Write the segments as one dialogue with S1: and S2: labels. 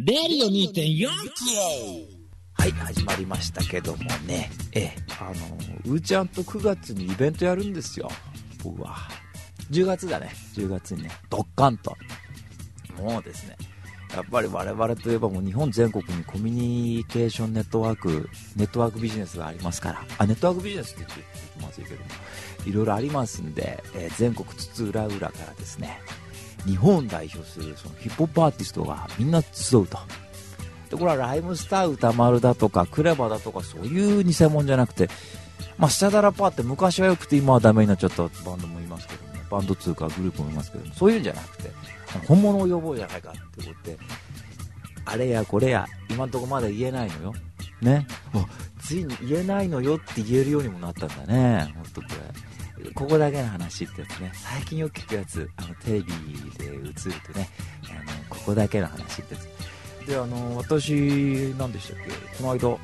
S1: レディオ2.4キロ
S2: はい、始まりましたけどもね、ええ、あの、うーちゃんと9月にイベントやるんですよ、僕は。10月だね、10月にね、ドッカンと。もうですね、やっぱり我々といえばもう日本全国にコミュニケーションネットワーク、ネットワークビジネスがありますから、あ、ネットワークビジネスって言ってまずいけども、いろいろありますんで、え全国津々浦々からですね、日本を代表するそのヒップホップアーティストがみんな集うと。でこれはライムスター歌丸だとかクレバだとかそういう偽物じゃなくて、まあ、スタダラパーって昔は良くて今はダメになっちゃったバンドもいますけどね。バンド通かグループもいますけどそういうんじゃなくて本物を呼ぼうじゃないかってことであれやこれや今んとこまだ言えないのよ。ね。ついに言えないのよって言えるようにもなったんだね。本当これ。ここだけの話ってやつね最近よく聞くやつあのテレビで映るとねあのここだけの話ってやつであの私、何でしたっけ、この間、あ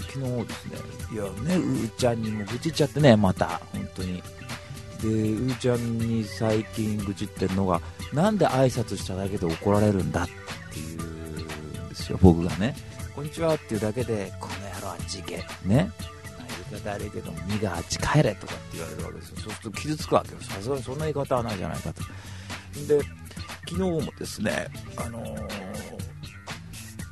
S2: 昨日ですね、いやね、うーちゃんにも愚痴っちゃってね、また、本当に。で、うーちゃんに最近愚痴ってるのが、なんで挨拶しただけで怒られるんだっていうんですよ、僕がね。こんにちはっていうだけで、この野郎あっち行け。ね。まあ言い方悪いけども、2があっち帰れとかって言われるわけですよ。そうすると傷つくわけよ。さすがにそんな言い方はないじゃないかと。で、昨日もですね、あのー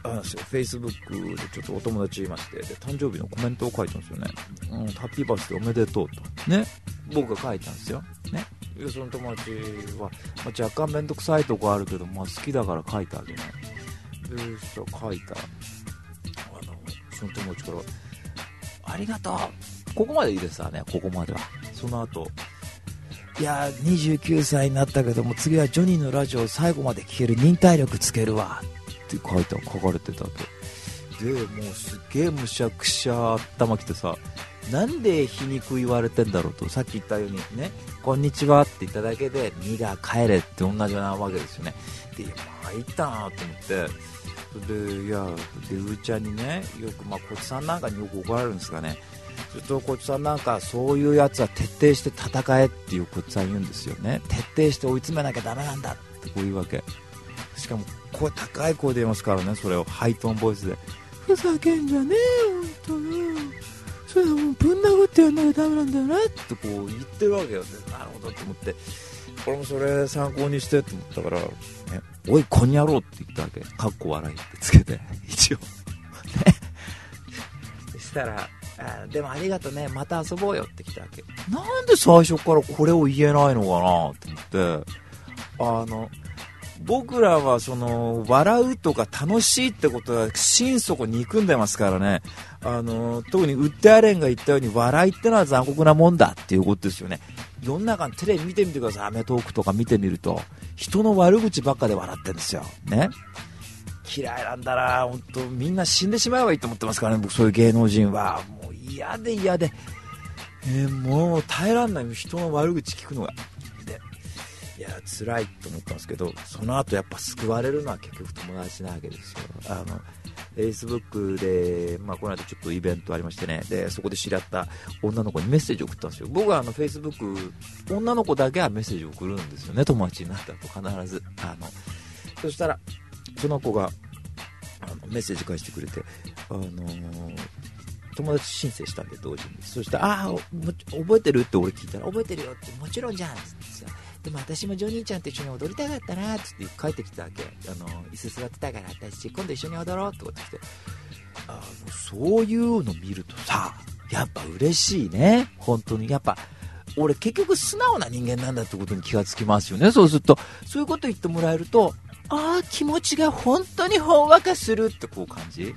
S2: あなんですよ、フェイスブックでちょっとお友達いまして、で誕生日のコメントを書いたんですよね。うん、ハッピーバースデーおめでとうと。ね。僕が書いたんですよ。ね。で、その友達は、まあ、若干めんどくさいとこあるけど、まあ好きだから書いてあげない。で、そ書いたら、あの、その友達から、ありがとう。ここまでいいですわね、ここまでは。その後、いやー、29歳になったけども、次はジョニーのラジオを最後まで聴ける忍耐力つけるわ。って書いて書かれてたと。でもうすっげえむしゃくしゃ頭きてさなんで皮肉言われてんだろうとさっき言ったようにね「こんにちは」って言っただけで「2が帰れ」って同じなわけですよね。で参ったなと思ってでいやでうちゃんにねよくまあこっちさんなんかによく怒られるんですかね。するとこっちさんなんかそういうやつは徹底して戦えっていうこっちさん言うんですよね。徹底して追い詰めなきゃダメなんだってこういうわけ。しかも声高い声で言いますからねそれを。ハイトーンボイスで。ふざけんじゃねえよ本当に。それはもうぶん殴ってやんなきゃダメなんだよねってこう言ってるわけよなるほどと思って。俺もそれ参考にしてと思ったから、ね、おいこんにゃろうって言ったわけ。かっこ笑いってつけて。一応。ねそしたらあでもありがとうね。また遊ぼうよって来たわけ。なんで最初からこれを言えないのかなと思って。あの僕らはその笑うとか楽しいってことは心底憎んでますからね。あの特にウッデアレンが言ったように笑いってのは残酷なもんだっていうことですよね。世の中のテレビ見てみてください。アメトーークとか見てみると。人の悪口ばっかで笑ってるんですよ。ね。嫌いなんだな。本当みんな死んでしまえばいいと思ってますからね。僕そういう芸能人は。もう嫌で嫌で、えーもう耐えらんない。人の悪口聞くのが。いや辛いと思ったんですけどその後やっぱ救われるのは結局友達なわけですよ。あの Facebook で、まあ、この間ちょっとイベントありましてね。でそこで知り合った女の子にメッセージを送ったんですよ。僕はあの Facebook 女の子だけはメッセージ送るんですよね。友達になったと必ず。あのそしたらその子があのメッセージ返してくれてあのー友達申請したんで同時に。そしたら「ああ覚えてる?」って俺聞いたら「覚えてるよ」って「もちろんじゃん」っつってさ。でも私もジョニーちゃんと一緒に踊りたかったなっつって帰ってきたわけあの椅子座ってたから私今度一緒に踊ろうってことしてあのそういうの見るとさやっぱ嬉しいね。本当に。やっぱ俺結局素直な人間なんだってことに気がつきますよね。そうするとそういうこと言ってもらえるとああ気持ちが本当にほんわかするってこう感じ。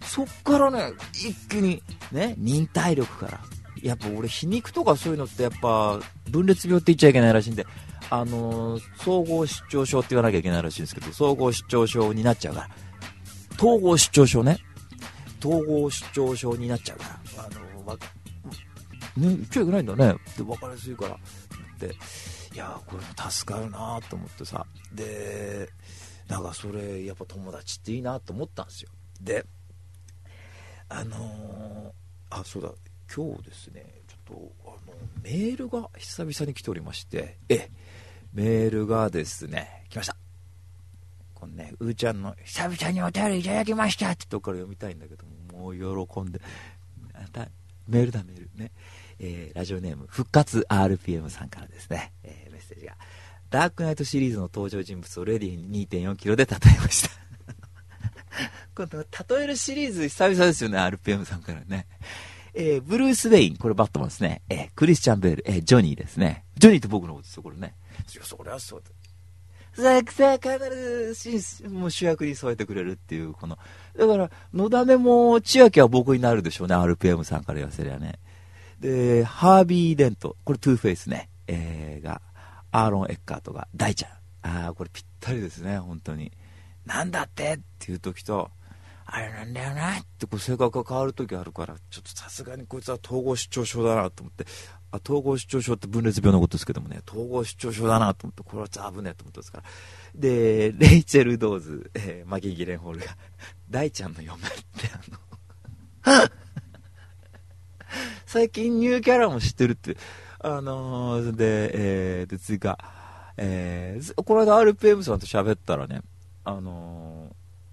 S2: そっからね一気にね忍耐力から。やっぱ俺皮肉とかそういうのってやっぱ分裂病って言っちゃいけないらしいんであの総合失調症って言わなきゃいけないらしいんですけど総合失調症になっちゃうから。統合失調症ね。統合失調症になっちゃうから。あのーわね言っちゃいけないんだね。で分かりやすいから。っていやーこれも助かるなと思ってさ。でなんかそれやっぱ友達っていいなと思ったんですよ。であのーあそうだ。今日ですねちょっとあのメールが久々に来ておりまして。え。メールがですね来ましたこのね、うーちゃんの、久々にお便りいただきましたってとこから読みたいんだけども、もう喜んで、また、メールだ、メールね。えー、ラジオネーム、復活 RPM さんからですね、えー、メッセージが、ダークナイトシリーズの登場人物をレディー2.4キロで例えました。今度、例えるシリーズ久々ですよね、RPM さんからね。えー、ブルース・ウェイン、これバットマンですね。えー、クリスチャン・ベール、えー、ジョニーですね。ジョニーって僕のことですよ、これね。いや、そりゃそうだ。さあ、必ずもう主役に据えてくれるっていう、この、だから、のだめも千秋は僕になるでしょうね、RPM さんから言わせりゃね。で、ハービー・デント、これトゥーフェイスね、えー、が、アーロン・エッカーとか、大ちゃん。ああ、これぴったりですね、本当に。なんだって？っていう時と、あれなんだよなってこう性格が変わる時あるから、ちょっとさすがにこいつは統合失調症だなと思って、あ統合失調症って分裂病のことですけどもね、統合失調症だなと思って、これは危ねえと思ってますから。で、レイチェル・ドーズ、えー、マギー・ギレンホールが、大ちゃんの嫁ってあの最近ニューキャラも知ってるって、あのー、で、えー、で、追加、えー、この間 RPM さんと喋ったらね、あの、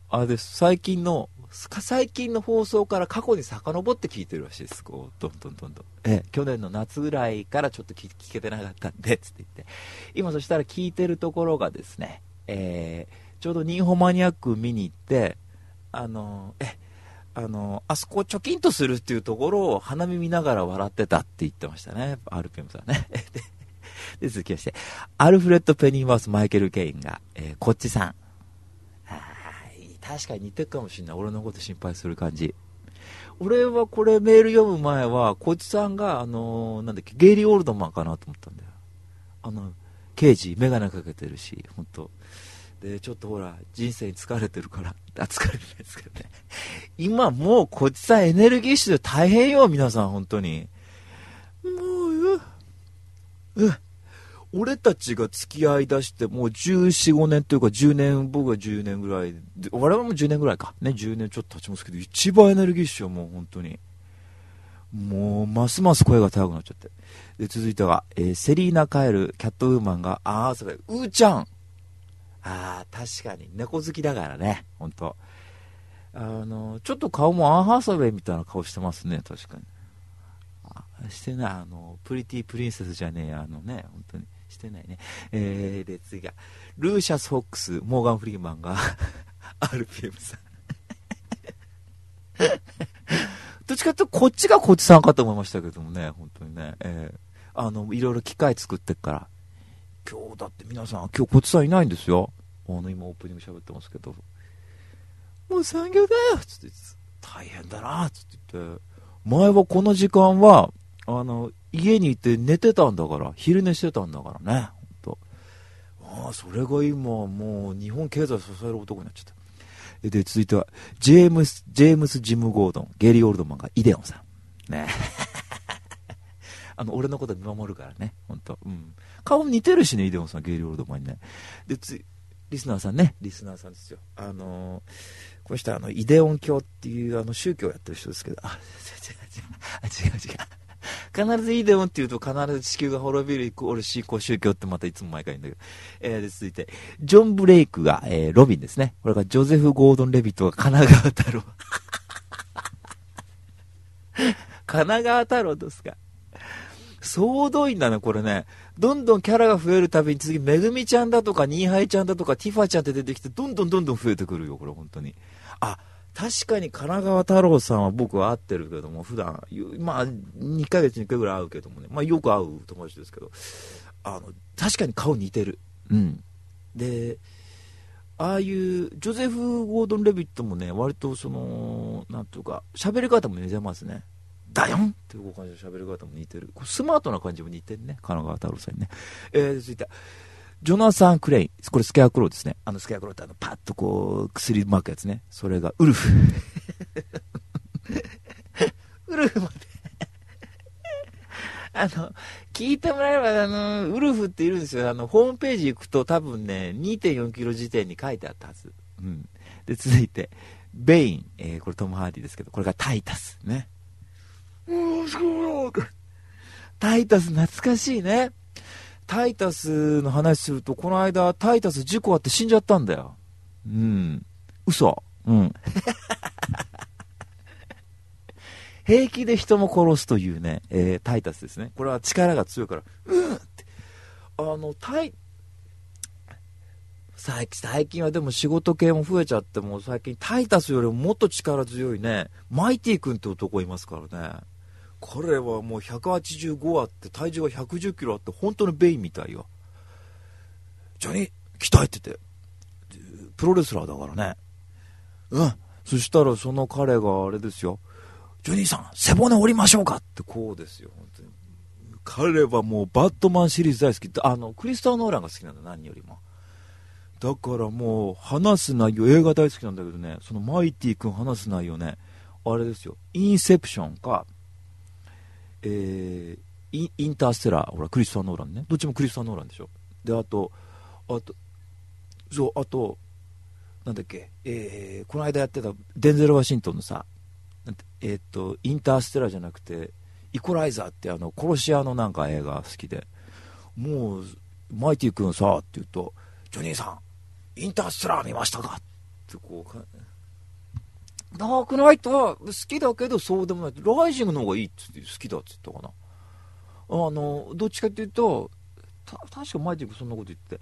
S2: あれです、最近の、最近の放送から過去に遡って聞いてるらしいです、こう、どんどんどんどん。え去年の夏ぐらいからちょっと聞けてなかったんで、つって言って。今そしたら聞いてるところがですね、えー、ちょうどニンホマニアック見に行って、あのー、え、あの、あそこを貯金とするっていうところを鼻見見ながら笑ってたって言ってましたね。RPM さんね。で、続きまして、アルフレッド・ペニーワース・マイケル・ケインが、えー、こっちさん。確かに似てるかもしんない。俺のこと心配する感じ。俺はこれメール読む前は、こっちさんが、あのー、なんだっけ、ゲイリー・オールドマンかなと思ったんだよ。あの、刑事、メガネかけてるし、本当で、ちょっとほら、人生に疲れてるから、あ、疲れてないですけどね。今もうこっちさんエネルギッシュで大変よ、皆さん、本当に。もう、う、う、俺たちが付き合いだしてもう14、5年というか10年、僕は10年ぐらい、我々も10年ぐらいか。ね、10年ちょっと経ちますけど、一番エネルギッシュよ、もう本当に。もう、ますます声が高くなっちゃって。で、続いては、えー、セリーナ・カエル、キャットウーマンが、ああ、それ、うーちゃんああ、確かに。猫好きだからね。ほんと。あの、ちょっと顔もアンハーサウェイみたいな顔してますね。確かに。してない。あの、プリティプリンセスじゃねえ。あのね、本当に。してないね。えー、で、次が、ルーシャス・ホックス、モーガン・フリーマンが RPM さんどっちかっていうと、こっちがこっちさんかと思いましたけどもね、本当にね。えー、あの、いろいろ機械作ってっから。今日だって皆さん、今日こっちさんいないんですよ。あの、今オープニング喋ってますけど。もう産業だよつって、大変だなつって言って。前はこの時間は、あの、家にいて寝てたんだから、昼寝してたんだからね。ほんと。ああ、それが今、もう日本経済支える男になっちゃった。で、続いては、ジェームス、ジェームス・ジム・ゴードン、ゲリー・オールドマンがイデオンさん。ね。あの、俺のこと見守るからね、ほんと。うん。顔似てるしね、イデオンさん、ゲリー・オールドマンにね。で、つリスナーさんね、リスナーさんですよ。あのー、この人はあの、イデオン教っていうあの宗教をやってる人ですけど、あ、違う違う、違う違う。必ずイデオンって言うと必ず地球が滅びるイコール信仰宗教ってまたいつも毎回言うんだけど。えー、で、続いて、ジョン・ブレイクが、えー、ロビンですね。これがジョゼフ・ゴードン・レビットが神奈川太郎。神奈川太郎ですか？総動員だね、これね。どんどんキャラが増えるたびに次、めぐみちゃんだとか、ニーハイちゃんだとか、ティファちゃんって出てきて、どんどんどんどん増えてくるよ、これ、本当に。あ、確かに神奈川太郎さんは僕は会ってるけども、普段、まあ、2ヶ月に1回ぐらい会うけどもね、まあ、よく会う友達ですけど、あの、確かに顔似てる。うん。で、ああいう、ジョゼフ・ゴードン・レビットもね、割とその、なんていうか、喋り方も似てますね。だよんっていう感じの喋り方も似てる。スマートな感じも似てるね。神奈川太郎さんにね。えー、続いて、ジョナサン・クレイン。これスケアクローですね。あのスケアクローってあの、パッとこう、薬巻くやつね。それが、ウルフ。ウルフまで あの、聞いてもらえれば、あの、ウルフっているんですよ。あの、ホームページ行くと多分ね、2.4キロ時点に書いてあったはず。うん。で、続いて、ベイン。えー、これトム・ハーディですけど、これがタイタス。ね。タイタス懐かしいね。タイタスの話すると、この間、タイタス事故あって死んじゃったんだよ。うん。嘘。うん。平気で人も殺すというね、えー、タイタスですね。これは力が強いから、うんって。あの、タイ、最近はでも仕事系も増えちゃっても最近タイタスよりももっと力強いねマイティ君って男いますからねこれはもう185あって体重が110キロあって本当のベイみたいよ。ジョニー鍛えてて。プロレスラーだからね。うん。そしたらその彼があれですよ。ジョニーさん背骨折りましょうかって。こうですよ本当に。彼はもうバットマンシリーズ大好き。あのクリスター・ノーランが好きなんだ何よりも。だからもう話す内容映画大好きなんだけどね。そのマイティ君話す内容ね。あれですよ。インセプションか。えー、インターステラーほらクリストファー・ノーランね。どっちもクリストファー・ノーランでしょ。であとあとそうあとなんだっけえー、この間やってたデンゼル・ワシントンのさえー、っとインターステラーじゃなくてイコライザーってあの殺し屋のなんか映画好きでもうマイティ君さって言うとジョニーさんインターステラー見ましたか？ってこう、ダークナイトは好きだけどそうでもない。ライジングの方がいいっつって好きだって言ったかな。あの、どっちかっていうと、た確かマイティクそんなこと言って、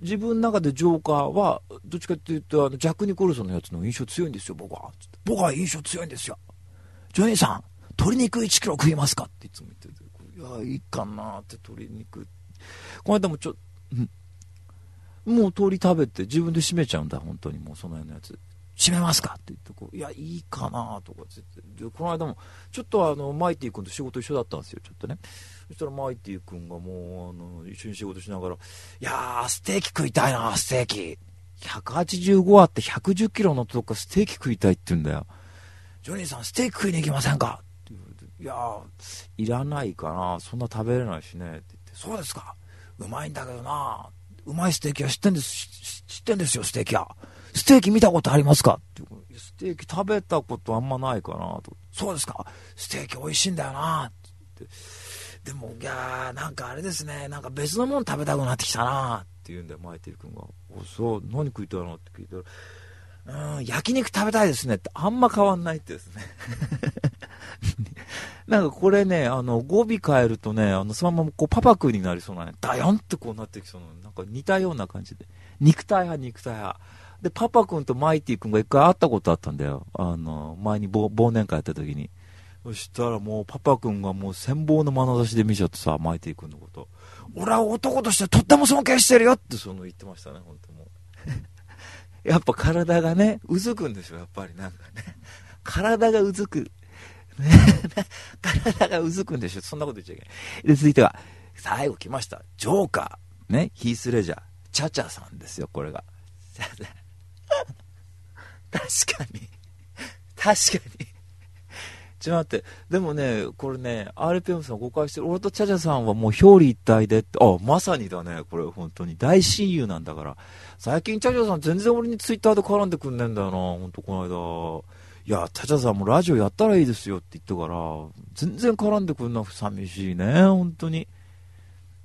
S2: 自分の中でジョーカーは、どっちかっていうと、あのジャック・ニコルソンのやつの印象強いんですよ、僕は。僕は印象強いんですよ。ジョニーさん、鶏肉1キロ食いますかっていつも言ってて、いや、いいかなって鶏肉。この間もちょっと、もう鳥食べて自分で閉めちゃうんだ、本当にもうその辺のやつ。閉めますかって言ってこう、いや、いいかなとかってで、この間も、ちょっとあの、マイティ君と仕事一緒だったんですよ、ちょっとね。そしたらマイティ君がもう、あの、一緒に仕事しながら、いやー、ステーキ食いたいな、ステーキ。185あって110キロのとこステーキ食いたいって言うんだよ。ジョニーさん、ステーキ食いに行きませんか？って言われて、いやー、いらないかな、そんな食べれないしね、って言って、そうですか、うまいんだけどな、うまいステーキは知ってんです、知ってんですよ、ステーキは。ステーキ見たことありますか？ってステーキ食べたことあんまないかなと。そうですか？ステーキ美味しいんだよなってでも、いやー、なんかあれですね、なんか別のもの食べたくなってきたなって言うんだよ、マイテル君が。お、そう、何食いたいのって聞いたら、うん、焼肉食べたいですねって、あんま変わんないってですね。なんかこれね、あの、語尾変えるとね、あの、そのままこうパパ君になりそうなね、ダヨンってこうなってきそうな、なんか似たような感じで。肉体派、肉体派。で、パパ君とマイティ君が一回会ったことあったんだよ。あの、前に忘年会やった時に。そしたらもうパパ君がもう羨望の眼差しで見ちゃってさ、マイティ君のこと。俺は男としてとっても尊敬してるよってその言ってましたね、本当もう。やっぱ体がね、うずくんでしょ、やっぱりなんかね。体がうずく。ね、体がうずくんでしょ、そんなこと言っちゃいけない。で、続いては、最後来ました。ジョーカー。ね、ヒースレジャー。チャチャさんですよ、これが。確かに。確かに。ちょっと待って。でもね、これね、RPM さん誤解してる。俺とチャチャさんはもう表裏一体でって、あ、まさにだね。これ本当に。大親友なんだから。最近チャチャさん全然俺にツイッターで絡んでくんねえんだよな。ほんとこの間。いや、チャチャさんもラジオやったらいいですよって言ったから、全然絡んでくんなく寂しいね。本当に。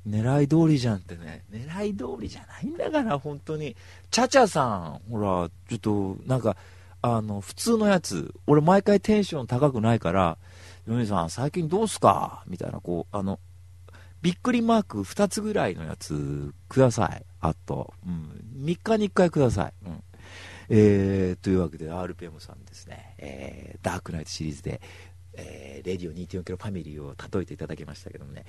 S2: 狙い通りじゃんってね。狙い通りじゃないんだから、本当に。チャチャさん、ほら、ちょっと、なんか、あの、普通のやつ、俺毎回テンション高くないから、ヨネさん、最近どうすか？みたいな、こう、あの、びっくりマーク2つぐらいのやつください。あと、うん、3日に1回ください。うん。えー、というわけで RPM さんですね、えー、ダークナイトシリーズで、えー、レディオ2.4キロファミリーを例えていただきましたけどもね、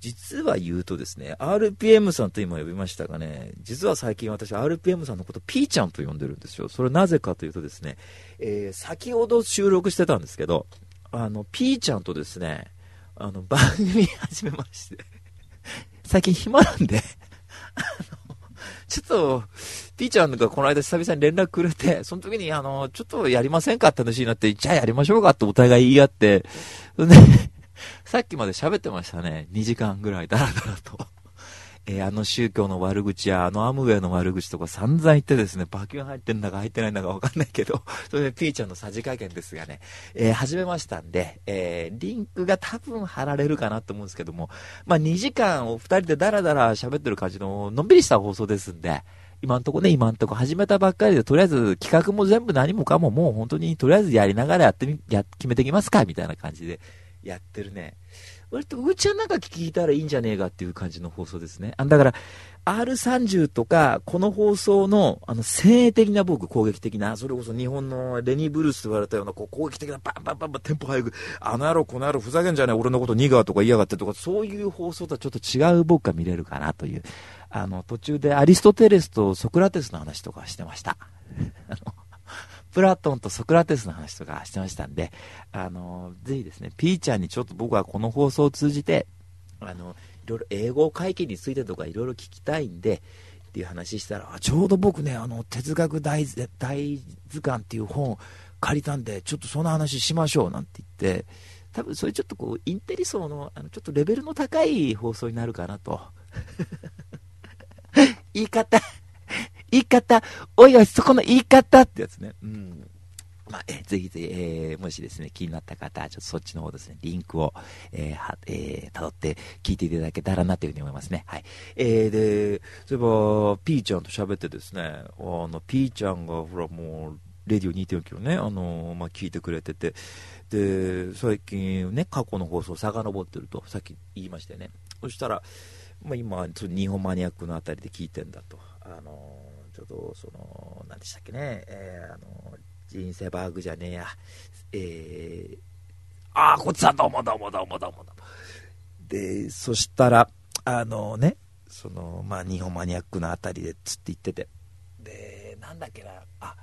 S2: 実は言うとですね、RPM さんと今呼びましたがね、実は最近私 RPM さんのこと P ちゃんと呼んでるんですよ。それなぜかというとですね、えー、先ほど収録してたんですけど、あの、P ちゃんとですね、あの、番組始めまして最近暇なんであの、ちょっと、P ちゃんがこの間久々に連絡くれて、その時にあの、ちょっとやりませんかって話になって、じゃあやりましょうかってお互い言い合って、で、さっきまで喋ってましたね。2時間ぐらいダラダラと。えー、あの宗教の悪口や、あのアムウェイの悪口とか散々言ってですね、バキュン入ってんだか入ってないんだかわかんないけど、それでピーちゃんのさじ加減ですがね、えー、始めましたんで、えー、リンクが多分貼られるかなと思うんですけども、まあ2時間を2人でダラダラ喋ってる感じの、のんびりした放送ですんで、今んとこね、今んとこ始めたばっかりで、とりあえず企画も全部何もかももう本当にとりあえずやりながらやってみ、や、決めていきますかみたいな感じでやってるね。割と、うちゃんなんか聞いたらいいんじゃねえかっていう感じの放送ですね。あだから、R30 とか、この放送の、あの、先鋭的な僕、攻撃的な、それこそ日本のレニー・ブルースと言われたような、こう、攻撃的な、バンバンバンバン、テンポ速く、あの野郎、この野郎、ふざけんじゃねえ、俺のことニガーとか言いやがってとか、そういう放送とはちょっと違う僕が見れるかなという、あの、途中でアリストテレスとソクラテスの話とかしてました。あのプラトンとソクラテスの話とかしてましたんで、あの、ぜひですね、ピーちゃんにちょっと僕はこの放送を通じて、あの、いろいろ英語会計についてとかいろいろ聞きたいんで、っていう話したら、ちょうど僕ね、あの、哲学大大図鑑っていう本借りたんで、ちょっとその話しましょうなんて言って、多分それちょっとこう、インテリ層の、あの、ちょっとレベルの高い放送になるかなと。言い方 言い方、おいおい、そこの言い方ってやつね。うん。まあ、えぜひぜひ、えー、もしですね、気になった方は、ちょっとそっちの方ですね、リンクを、えー、は、えー、辿って聞いていただけたらなというふうに思いますね。はい。えー、で、そういえば、ピーちゃんと喋ってですね、あの、ピーちゃんが、ほら、もう、レディオ2.4キロね、あのまあ、聞いてくれてて、で、最近ね、過去の放送を遡ってると、さっき言いましたよね。そしたら、まあ、今、日本マニアックのあたりで聞いてんだと。あのちょっとその何でしたっけね、えー、あのジンセバーグじゃねえや、えー、ああ、こっちさんどうもどうもどうもどうもどうも。で、そしたら、あのね、その、まあ、日本マニアックのあたりでつって言ってて、で、なんだっけな、あ、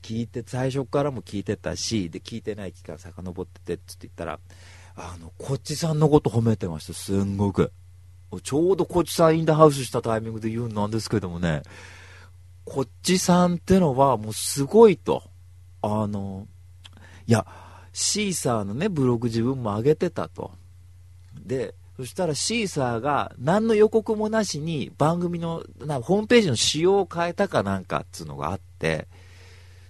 S2: 聞いて、最初からも聞いてたし、で、聞いてない期間遡ってて、つって言ったら、あの、こっちさんのこと褒めてました、すんごく。ちょうどこっちさんインダハウスしたタイミングで言うなんですけどもね、こっちさんってのはもうすごいと。あの、いや、シーサーのね、ブログ自分も上げてたと。で、そしたらシーサーが何の予告もなしに番組のなホームページの仕様を変えたかなんかっつうのがあって、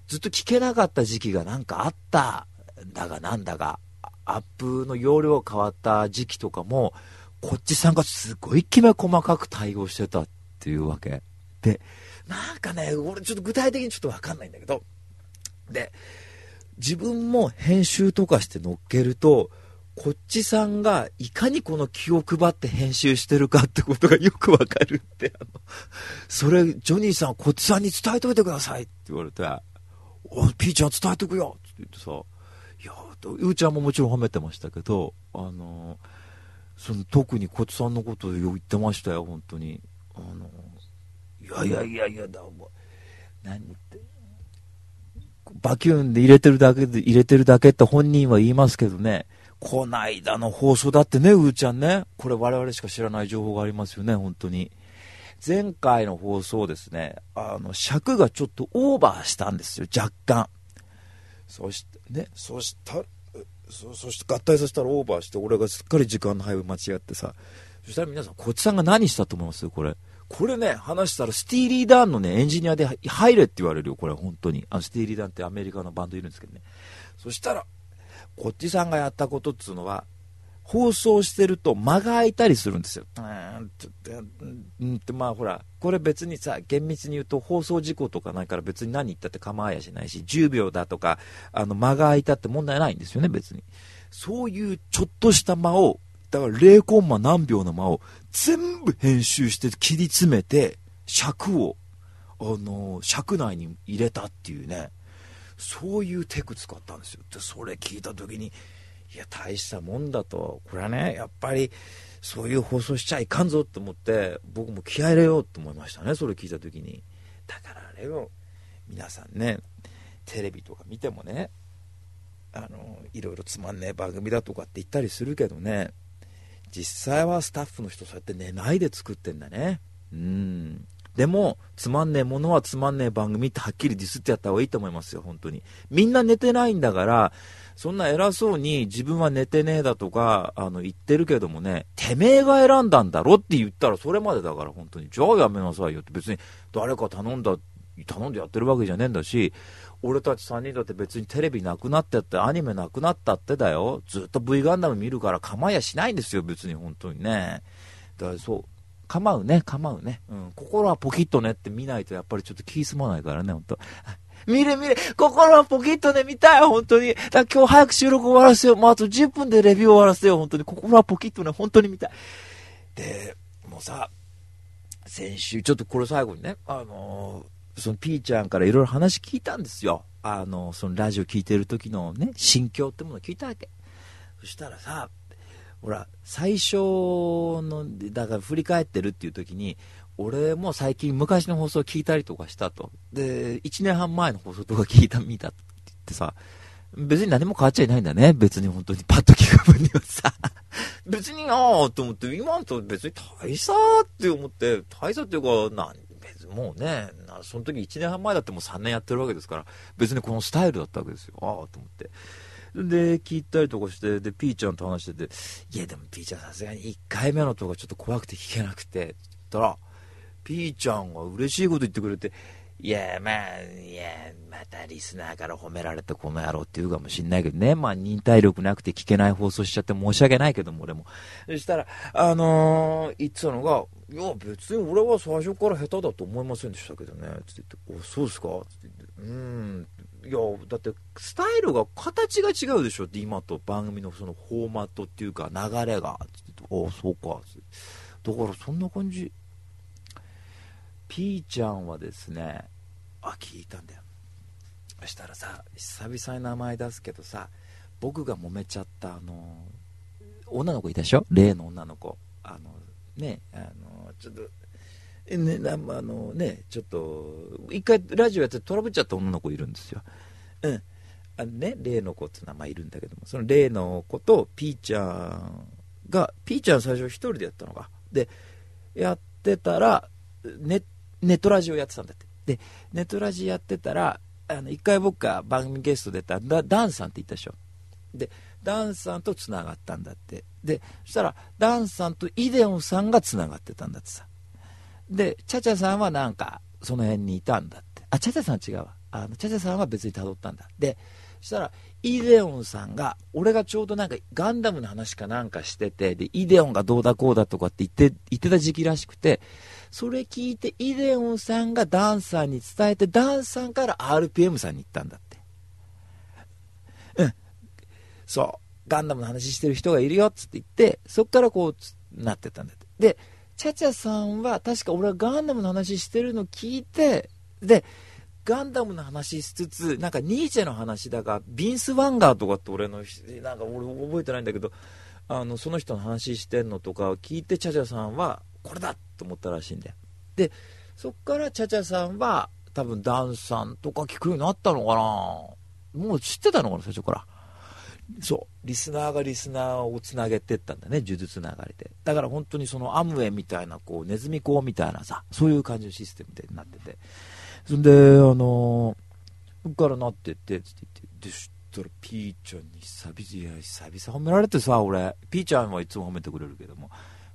S2: ずっと聞けなかった時期がなんかあったんだがなんだが、アップの容量が変わった時期とかも、こっちさんがすごいきめ細かく対応してたっていうわけ。で、なんかね、俺ちょっと具体的にちょっとわかんないんだけど、で、自分も編集とかして乗っけると、こっちさんがいかにこの気を配って編集してるかってことがよくわかるって、あの、それ、ジョニーさん、こっちさんに伝えといてくださいって言われて、おピーちゃん伝えとくよって言ってさ、いや、うーちゃんももちろん褒めてましたけど、あの、その特にこっちさんのことを言ってましたよ、本当に。あの、いやいやいやいやだ、お前。何言って。バキューンで入れてるだけで、入れてるだけって本人は言いますけどね。こないだの放送だってね、うーちゃんね。これ我々しか知らない情報がありますよね、本当に。前回の放送ですね、あの、尺がちょっとオーバーしたんですよ、若干。そして、ね、そしたら、そそして合体させたらオーバーして、俺がすっかり時間の配分間違ってさ。そしたら皆さん、こっちさんが何したと思います？これ。これね、話したら、スティーリー・ダンのね、エンジニアで入れって言われるよ、これ、本当に。あの、スティーリー・ダンってアメリカのバンドいるんですけどね。そしたら、こっちさんがやったことっつうのは、放送してると間が空いたりするんですよ。うん。って、まあほら、これ別にさ、厳密に言うと放送事故とかないから別に何言ったって構いやしないし、10秒だとか、あの間が空いたって問題ないんですよね、別に。そういうちょっとした間をだから0コンマ何秒の間を全部編集して切り詰めて尺を、あの尺内に入れたっていうね。そういうテク使ったんですよ。でそれ聞いた時にいや大したもんだとこれはねやっぱりそういう放送しちゃいかんぞって思って僕も気合入れようと思いましたねそれ聞いた時に。だからあれを皆さんねテレビとか見てもねあのいろいろつまんねえ番組だとかって言ったりするけどね実際はスタッフの人そうやって寝ないで作ってんだね。うん。でもつまんねえものはつまんねえ番組ってはっきりディスってやった方がいいと思いますよ本当に。みんな寝てないんだからそんな偉そうに自分は寝てねえだとかあの言ってるけどもねてめえが選んだんだろって言ったらそれまでだから本当に。じゃあやめなさいよって別に誰か頼んだ頼んでやってるわけじゃねえんだし俺たち3人だって別にテレビなくなってってアニメなくなったってだよ。ずっと V ガンダム見るから構いやしないんですよ別に本当にね。だからそう構うね、構うね。うん。心はポキッとねって見ないとやっぱりちょっと気済まないからね、ほんと。見れ見れ、心はポキッとね、見たい、本当に。だ今日早く収録終わらせよう。もうあと10分でレビュー終わらせよう、本当に。心はポキッとね、本当に見たい。で、もうさ、先週、ちょっとこれ最後にね、あのー、そのピーちゃんからいろいろ話聞いたんですよ。あのー、そのラジオ聞いてる時のね、心境ってものを聞いたわけ。そしたらさ、ほら、最初の、だから振り返ってるっていう時に、俺も最近昔の放送聞いたりとかしたと。で、1年半前の放送とか聞いた、見たって言ってさ、別に何も変わっちゃいないんだね。別に本当にパッと聞く分にはさ。別になぁと思って、今と別に大差って思って、大差っていうか、なん別もうね、その時1年半前だってもう3年やってるわけですから、別にこのスタイルだったわけですよ。ああ、と思って。で、聞いたりとかして、で、ピーちゃんと話してて、いや、でもピーちゃんさすがに1回目のとかちょっと怖くて聞けなくて、たら、ピーちゃんが嬉しいこと言ってくれて、いや、まあ、いや、またリスナーから褒められてこの野郎って言うかもしんないけどね。まあ、忍耐力なくて聞けない放送しちゃって申し訳ないけども、俺も。そしたら、あのー、言ってたのが、いや、別に俺は最初から下手だと思いませんでしたけどね。つって言って、お、そうですか？つって言って、うん。いや、だって、スタイルが、形が違うでしょ？って、今と番組のそのフォーマットっていうか、流れが。つって言って、お、そうか。だから、そんな感じ。ピーちゃんはですね、あ、聞いたんだよ。そしたらさ、久々に名前出すけどさ、僕が揉めちゃった、あの、女の子いたでしょ？例の女の子。あの、ね、あの、ちょっと、ね、あのね、ちょっと、一回ラジオやってトラブっちゃった女の子いるんですよ。うん。あのね、例の子って名前いるんだけども、その例の子とピーちゃんが、ピーちゃん最初一人でやったのが。で、やってたら、ネネットラジオやってたんだって。で、ネットラジオやってたら、あの、一回僕が番組ゲスト出たダダンさんって言ったでしょ。で、ダンさんと繋がったんだって。で、そしたら、ダンさんとイデオンさんが繋がってたんだってさ。で、チャチャさんはなんか、その辺にいたんだって。あ、チャチャさん違うわ。あの、チャチャさんは別に辿ったんだ。で、そしたら、イデオンさんが、俺がちょうどなんかガンダムの話かなんかしてて、で、イデオンがどうだこうだとかって言って、言ってた時期らしくて、それ聞いて、イデオンさんがダンさんに伝えて、ダンさんから RPM さんに行ったんだって。うん。そう。ガンダムの話してる人がいるよ、っつって言って、そっからこう、なってたんだって。で、チャチャさんは、確か俺はガンダムの話してるの聞いて、で、ガンダムの話しつつ、なんかニーチェの話だが、ビンス・ワンガーとかって俺の、なんか俺覚えてないんだけど、あの、その人の話してんのとかを聞いて、チャチャさんは、これだと思ったらしいんだよ。で、そっからチャチャさんは、多分ダンさんとか聞くようになったのかな？もう知ってたのかな、最初から。そう、リスナーがリスナーをつなげてったんだね、呪術つながりで。だから本当にそのアムウェイみたいな、こう、ネズミ講みたいなさ、そういう感じのシステムでなってて。そんで、あのー、そっからなってって、つって言って、で、そしたら、ピーちゃんに久々、久々褒められてさ、俺、ピーちゃんはいつも褒めてくれるけども、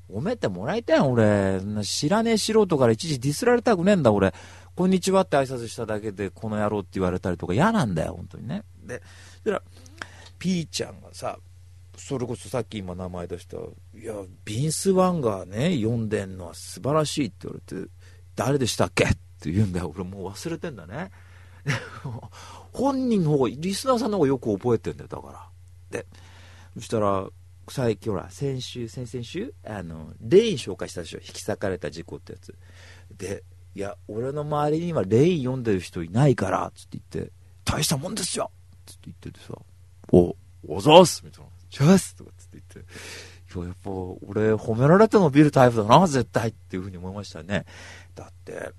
S2: 褒めてもらいたいん俺。知らねえ素人から一時ディスられたくねえんだ、俺。こんにちはって挨拶しただけで、この野郎って言われたりとか嫌なんだよ、本当にね。で、そしたら、ピーちゃんがさ、それこそさっき今名前出した、いや、ビンス・ワンがね、読んでんのは素晴らしいって言われて、誰でしたっけ？って言うんだよ。俺もう忘れてんだね。本人の方が、リスナーさんの方がよく覚えてんだよ、だから。で、そしたら、最近ほら、先週、先々週、あの、レイン紹介したでしょ？引き裂かれた事故ってやつ。で、いや、俺の周りにはレイン読んでる人いないからっ、つって言って、大したもんですよっつって言っててさ、お、おざーすみたいな。チャースとかって言って、いや、やっぱ、俺、褒められて伸びるタイプだな、絶対っていうふうに思いましたね。だって、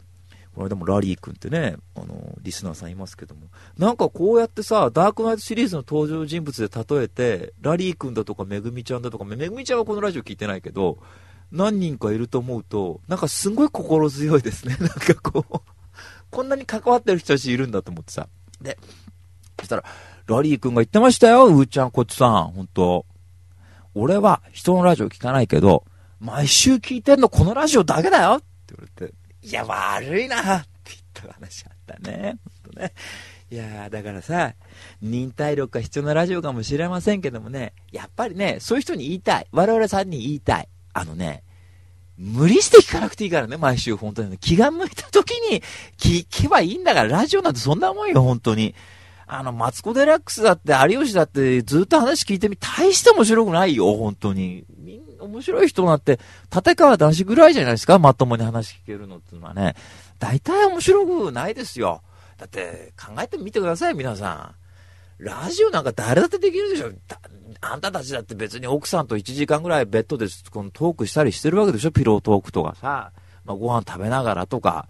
S2: この間もラリー君ってね、あの、リスナーさんいますけども、なんかこうやってさ、ダークナイトシリーズの登場人物で例えて、ラリー君だとかめぐみちゃんだとか、めぐみちゃんはこのラジオ聞いてないけど、何人かいると思うと、なんかすごい心強いですね。なんかこうこんなに関わってる人たちいるんだと思ってさ。で、そしたら、ラリー君が言ってましたよ、うーちゃんこっちさん、本当俺は人のラジオ聞かないけど、毎週聞いてんのこのラジオだけだよって言われて、いや、悪いなって言った話あったね。ほんとね。いやだからさ、忍耐力が必要なラジオかもしれませんけどもね、やっぱりね、そういう人に言いたい。我々さんに言いたい。あのね、無理して聞かなくていいからね、毎週、本当に。気が向いた時に聞けばいいんだから、ラジオなんてそんなもんよ、本当に。あの、マツコ・デラックスだって、有吉だって、ずっと話聞いてみ、大して面白くないよ、本当に。みん面白い人なんて、立川男子ぐらいじゃないですか、まともに話聞けるのってのはね。大体面白くないですよ。だって、考えてみてください、皆さん。ラジオなんか誰だってできるでしょ。あんたたちだって別に奥さんと1時間ぐらいベッドでこのトークしたりしてるわけでしょ、ピロートークとかさ。まあ、ご飯食べながらとか。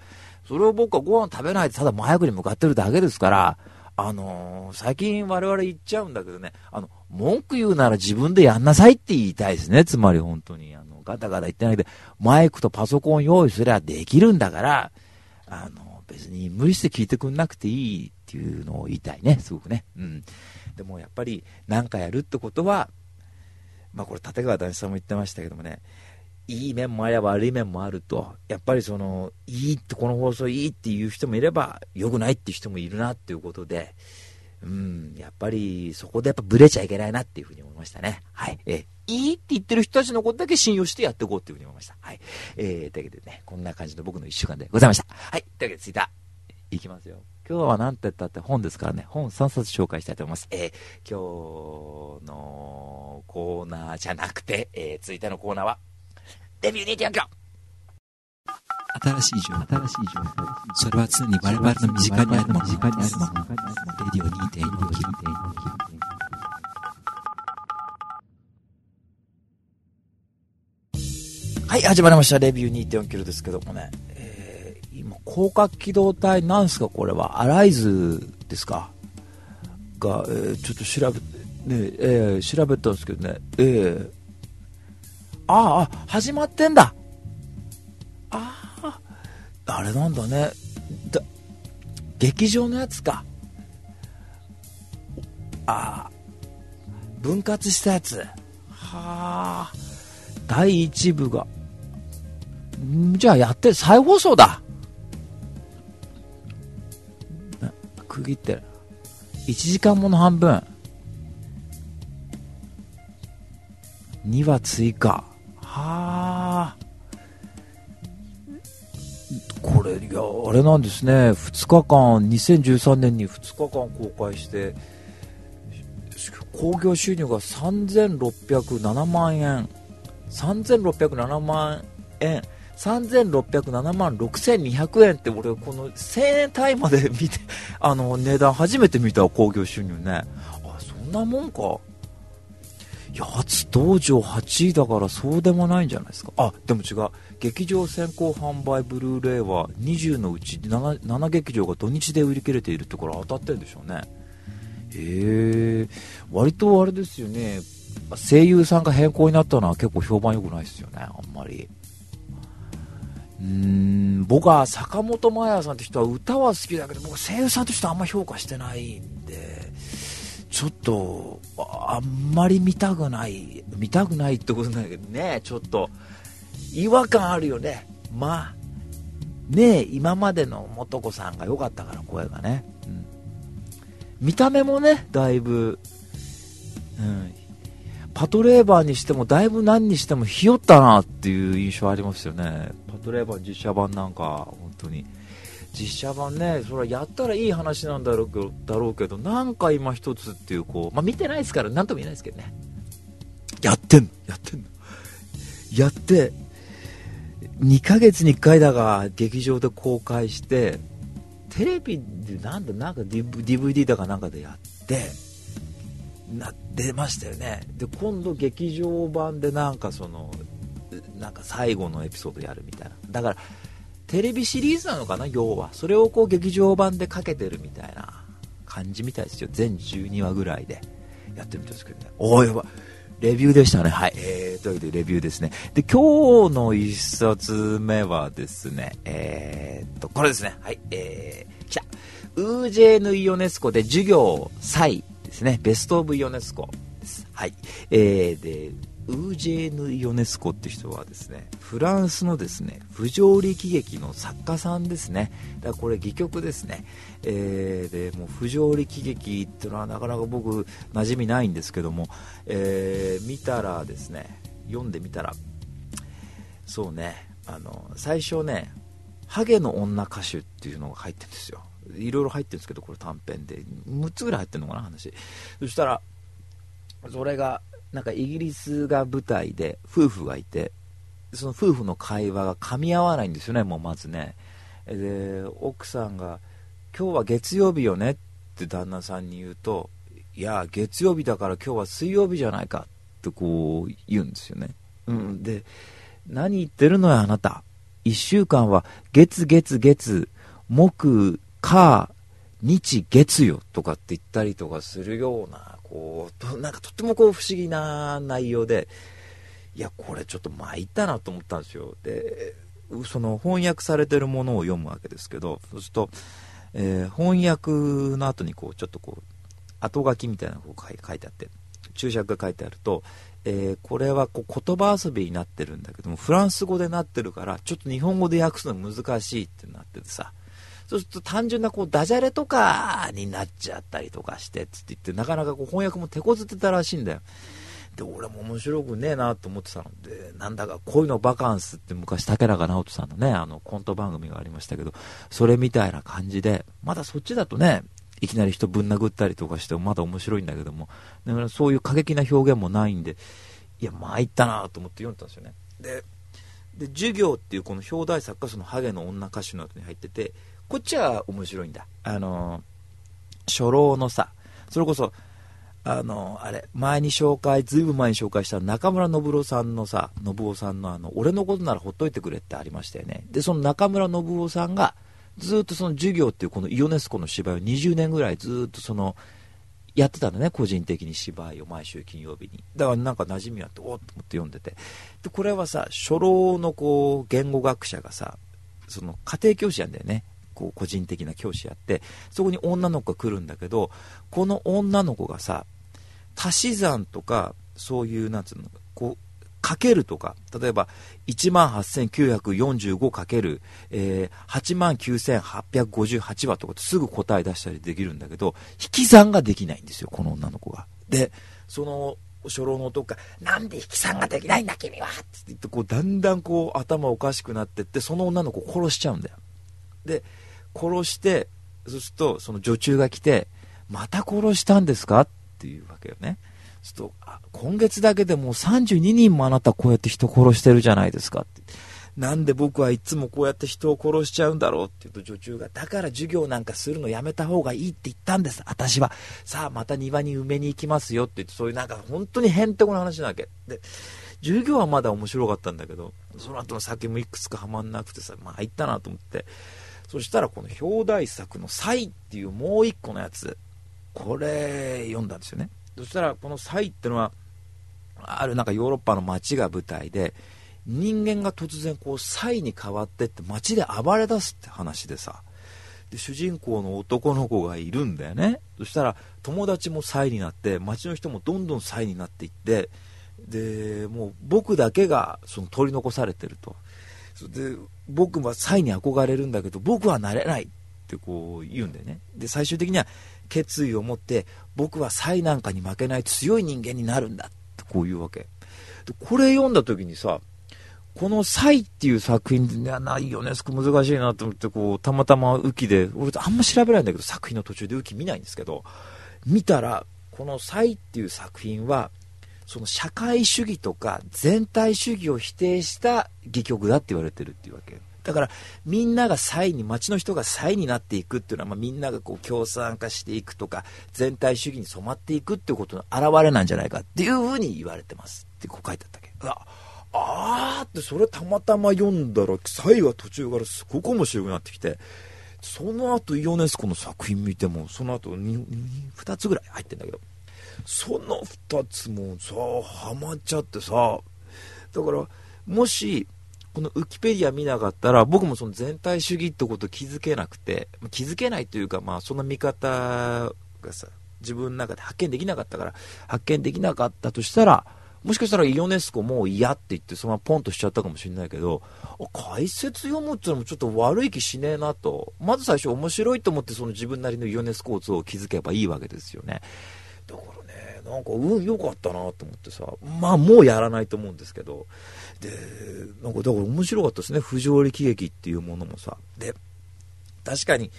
S2: それを僕はご飯食べないでただ麻薬に向かってるだけですから、あのー、最近我々言っちゃうんだけどね、あの、文句言うなら自分でやんなさいって言いたいですね。つまり本当に、あの、ガタガタ言ってないで、マイクとパソコン用意すればできるんだから、あの、別に無理して聞いてくんなくていいっていうのを言いたいね、すごくね。うん。でもやっぱり、なんかやるってことは、まあこれ、立川談志さんも言ってましたけどもね、いい面もあれば悪い面もあると、やっぱりその、いいって、この放送いいっていう人もいれば、良くないっていう人もいるなっていうことで、うん、やっぱりそこでやっぱブレちゃいけないなっていうふうに思いましたね。はい。えいいって言ってる人たちのことだけ信用してやっていこうっていうふうに思いました。はい。えー、というわけでね、こんな感じの僕の一週間でございました。はい。というわけで、ツイッター、いきますよ。今日は何て言ったって本ですからね、本3冊紹介したいと思います。えー、今日のコーナーじゃなくて、えー、ツイッターのコーナーは、デビュー2.4キロ
S1: 新しい情報、新しい情報。それは常に我々の身近にあるもの、身近にあるもの。レディオ2.4キロ。
S2: はい、始まりました。レビュー2.4キロですけどもね。えー、今、広角機動隊、なんすか？これは。アライズですか？が、えー、ちょっと調べて、ね、えー、調べたんですけどね。えー、ああ、始まってんだ。ああ、あれなんだね。だ劇場のやつか。ああ、分割したやつ。はあ、第1部が。んじゃあやって再放送だ。区切ってる。1時間もの半分。2話追加。はあ。これいやあれなんですね。2日間2013年に2日間公開して興行収入が3607万円。3607万円。3607万6200円って俺この1000円単位まで見てあの値段初めて見た興行収入ね。あそんなもんか。いや初登場8位だからそうでもないんじゃないですか。あでも違う。劇場先行販売ブルーレイは20のうち 7, 7劇場が土日で売り切れているってこれ当たってるんでしょうね。へえ割とあれですよね。声優さんが変更になったのは結構評判良くないですよね。あんまり。うん。僕は坂本真綾さんって人は歌は好きだけど僕声優さんとしてはあんま評価してないんで。ちょっと、あんまり見たくない、見たくないってことだけどね、ちょっと、違和感あるよね。まあ、ね今までの素子さんが良かったから、声がね。うん、見た目もね、だいぶ、うん、パトレーバーにしても、だいぶ何にしてもひよったなっていう印象ありますよね。パトレーバー実写版なんか、本当に。実写版ね、それはやったらいい話なんだろうだろうけど、なんか今一つっていうこう、まあ、見てないですから、なんとも言えないですけどね。やってんの、やってんの。やって、2ヶ月に1回だが劇場で公開して、テレビでなんだ、なんか DVD だかなんかでやって、な、出ましたよね。で、今度劇場版でなんかその、なんか最後のエピソードやるみたいな。だから、テレビシリーズなのかな要は。それをこう劇場版でかけてるみたいな感じみたいですよ。全12話ぐらいで。やってみたいですけどね。おおやばレビューでしたね。はい、えー、というわけでレビューですね。で今日の1冊目はですねえー、っとこれですね。はい。えー、来た。ウージェーヌ・イオネスコで授業祭ですね。ベスト・オブ・イオネスコです。はい。えー、でウージェーヌ・ヨネスコって人はですねフランスのですね不条理喜劇の作家さんですね。だからこれ戯曲ですね、えー、でもう不条理喜劇っていうのはなかなか僕馴染みないんですけども、えー、見たらですね読んでみたらそうねあの最初ねハゲの女歌手っていうのが入ってるんですよ。いろいろ入ってるんですけどこれ短編で。6つぐらい入ってるのかな話。そしたらそれがなんかイギリスが舞台で夫婦がいてその夫婦の会話が噛み合わないんですよねもうまずね。で奥さんが「今日は月曜日よね」って旦那さんに言うと「いや月曜日だから今日は水曜日じゃないか」ってこう言うんですよね、うん、で何言ってるのよあなた。1週間は月月月木火日月よとかって言ったりとかするようなこうなんかとってもこう不思議な内容でいやこれちょっと参ったなと思ったんですよ。でその翻訳されてるものを読むわけですけどそうすると、えー、翻訳の後にこうちょっとこう後書きみたいなのが書いてあって注釈が書いてあると、えー、これはこう言葉遊びになってるんだけどもフランス語でなってるからちょっと日本語で訳すの難しいってなっててさそうすると単純なこうダジャレとかになっちゃったりとかしてつって言ってなかなかこう翻訳も手こずってたらしいんだよ。で俺も面白くねえなと思ってたのでなんだか恋のバカンスって昔竹中直人さんのねあのコント番組がありましたけどそれみたいな感じでまだそっちだとねいきなり人ぶん殴ったりとかしてもまだ面白いんだけどもだからそういう過激な表現もないんでいや参ったなと思って読んだんですよね。でで授業っていうこの表題作がそのハゲの女歌手の後に入っててこっちは面白いんだ。あの初老のさ。それこそあのあれ前に紹介ずいぶん前に紹介した中村信夫さんのさ信夫さんのあの俺のことならほっといてくれってありましたよね。でその中村信夫さんがずっとその授業っていうこのイオネスコの芝居を20年ぐらいずっとそのやってたんだね個人的に芝居を毎週金曜日に。だからなんか馴染みあっておっと思って読んでて。でこれはさ初老のこう言語学者がさその家庭教師なんだよね。こう個人的な教師やってそこに女の子が来るんだけどこの女の子がさ足し算とかそういうなんつうのこうかけるとか、例えば、18,945かける、えー、89,858はとかすぐ答え出したりできるんだけど、引き算ができないんですよ、この女の子が。で、その、初老の男が、なんで引き算ができないんだ、君はって言って、こう、だんだんこう、頭おかしくなってって、その女の子を殺しちゃうんだよ。で、殺して、そうすると、その女中が来て、また殺したんですか？っていうわけよね。ちょっと、今月だけでもう32人もあなたこうやって人殺してるじゃないですかって。なんで僕はいつもこうやって人を殺しちゃうんだろう？って言うと女中が、だから授業なんかするのやめた方がいいって言ったんです。私は。さあ、また庭に埋めに行きますよって言って、そういうなんか本当にへんてこな話なわけ。で、授業はまだ面白かったんだけど、その後の酒もいくつかはまんなくてさ、まあ入ったなと思って。そしたらこの表題作の「サイ」っていうもう一個のやつこれ読んだんですよね。そしたらこのサイってのはあるなんかヨーロッパの街が舞台で人間が突然こうサイに変わってって街で暴れ出すって話でさ。で主人公の男の子がいるんだよね。そしたら友達もサイになって街の人もどんどんサイになっていってでもう僕だけがその取り残されてると。で僕はサイに憧れるんだけど僕はなれないってこう言うんだよね。で最終的には決意を持って僕はサイなんかに負けない強い人間になるんだってこういうわけ。でこれ読んだ時にさこの「サイ」っていう作品ではないよね。すごく難しいなと思ってこうたまたまウキで俺あんま調べないんだけど作品の途中でウキ見ないんですけど見たらこの「サイ」っていう作品はその社会主義とか全体主義を否定した戯曲だって言われてるっていうわけ。だからみんながイに町の人がイになっていくっていうのは、まあ、みんながこう共産化していくとか全体主義に染まっていくっていうことの表れなんじゃないかっていうふうに言われてます。ってこう書いてあったっけ。ああーってそれたまたま読んだらイが途中からすごく面白くなってきてその後イオネスコの作品見てもその後 2, 2つぐらい入ってんだけど。その2つもさハマっちゃってさだからもしこのウキペディア見なかったら、僕もその全体主義ってこと気づけなくて、気づけないというか、まあ、その見方がさ、自分の中で発見できなかったから、発見できなかったとしたら、もしかしたらイオネスコもう嫌って言ってそのままポンとしちゃったかもしれないけど、解説読むっていうのもちょっと悪い気しねえなと。まず最初面白いと思ってその自分なりのイオネスコーツを築けばいいわけですよね。なんか運良かったなと思ってさ、まあもうやらないと思うんですけど、で、なんかだから面白かったですね、不条理喜劇っていうものもさ。で、確かに、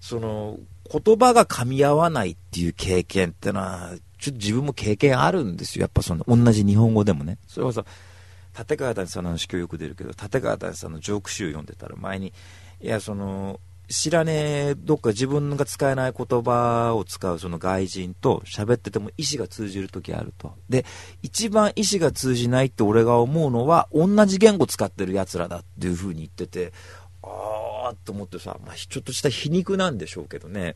S2: その、言葉が噛み合わないっていう経験ってのは、ちょっと自分も経験あるんですよ。やっぱその、同じ日本語でもね。それこそ、立川谷さんの話今日よく出るけど、立川谷さんのジョーク集読んでたら前に、いや、その、知らねえ、どっか自分が使えない言葉を使うその外人と喋ってても意思が通じる時あると。で、一番意思が通じないって俺が思うのは、同じ言語使ってる奴らだっていう風に言ってて、あーと思ってさ、まあ、ちょっとした皮肉なんでしょうけどね、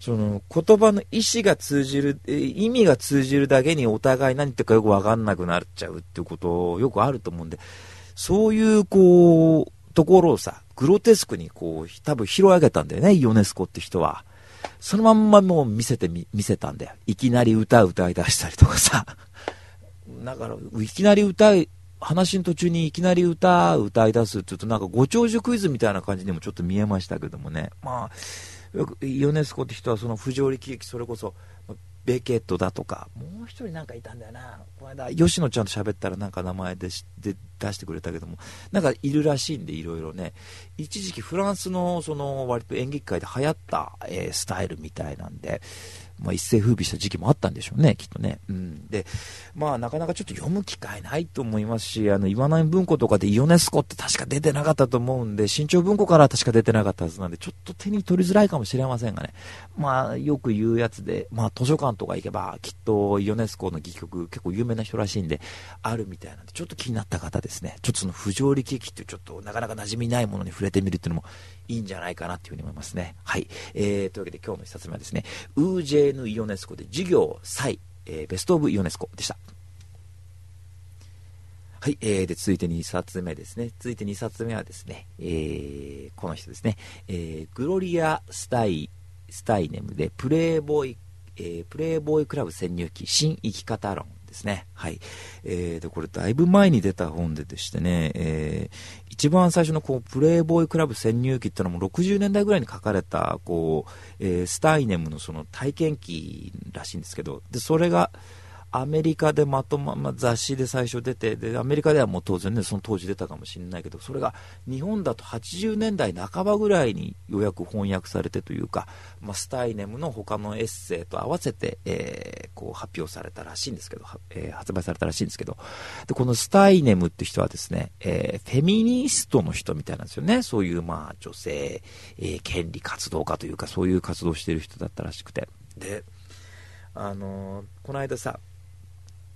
S2: その言葉の意思が通じる、意味が通じるだけにお互い何言ってるかよくわかんなくなっちゃうっていうことよくあると思うんで、そういうこう、ところをさ、グロテスクにこう、多分拾い上げたんだよね、ヨネスコって人は。そのまんまもう見せてみ、見せたんだよ。いきなり歌歌い出したりとかさ。だから、いきなり歌い、話の途中にいきなり歌歌い出すって言うとなんかご長寿クイズみたいな感じにもちょっと見えましたけどもね。まあ、ヨネスコって人はその不条理喜劇、それこそ、ベケットだとか、もう一人なんかいたんだよな。この間、吉野ちゃんと喋ったらなんか名前でで出してくれたけども、なんかいるらしいんで、いろいろね。一時期フランスの、その、割と演劇界で流行った、えー、スタイルみたいなんで、まあ、一世風靡した時期もあったんでしょうね、きっとね。うん。で、まあ、なかなかちょっと読む機会ないと思いますし、あの、岩波文庫とかでイオネスコって確か出てなかったと思うんで、新潮文庫から確か出てなかったはずなんで、ちょっと手に取りづらいかもしれませんがね。まあ、よく言うやつで、まあ、図書館とか行けば、きっとイオネスコの戯曲、結構有名な人らしいんで、あるみたいなんで、ちょっと気になった方ですね。ちょっとその不条理劇っていうちょっとなかなか馴染みないものに触れてみるっていうのもいいんじゃないかなっていうふうに思いますね。はい。えー、というわけで今日の一冊目はですね、ウージェーヌ・イオネスコで授業再、えー、ベストオブイオネスコでした。はい、えー、で、続いて2冊目ですね。続いて2冊目はですね、えー、この人ですね、えー、グロリア・スタイ、スタイネムで、プレイボーイ、えー、プレイボーイクラブ潜入記、新生き方論ですね。はい。えー、で、これだいぶ前に出た本ででしてね、えー、一番最初のこう、プレイボーイクラブ潜入記ってのも60年代ぐらいに書かれた、こう、えー、スタイネムのその体験記らしいんですけど、で、それが、アメリカでまとま、ま雑誌で最初出てで、アメリカではもう当然ね、その当時出たかもしれないけど、それが日本だと80年代半ばぐらいにようやく翻訳されてというか、まあ、スタイネムの他のエッセイと合わせて、えー、こう発表されたらしいんですけど、えー、発売されたらしいんですけど、で、このスタイネムって人はですね、えー、フェミニストの人みたいなんですよね。そういう、まあ、女性、え、権利活動家というか、そういう活動してる人だったらしくて。で、あの、この間さ、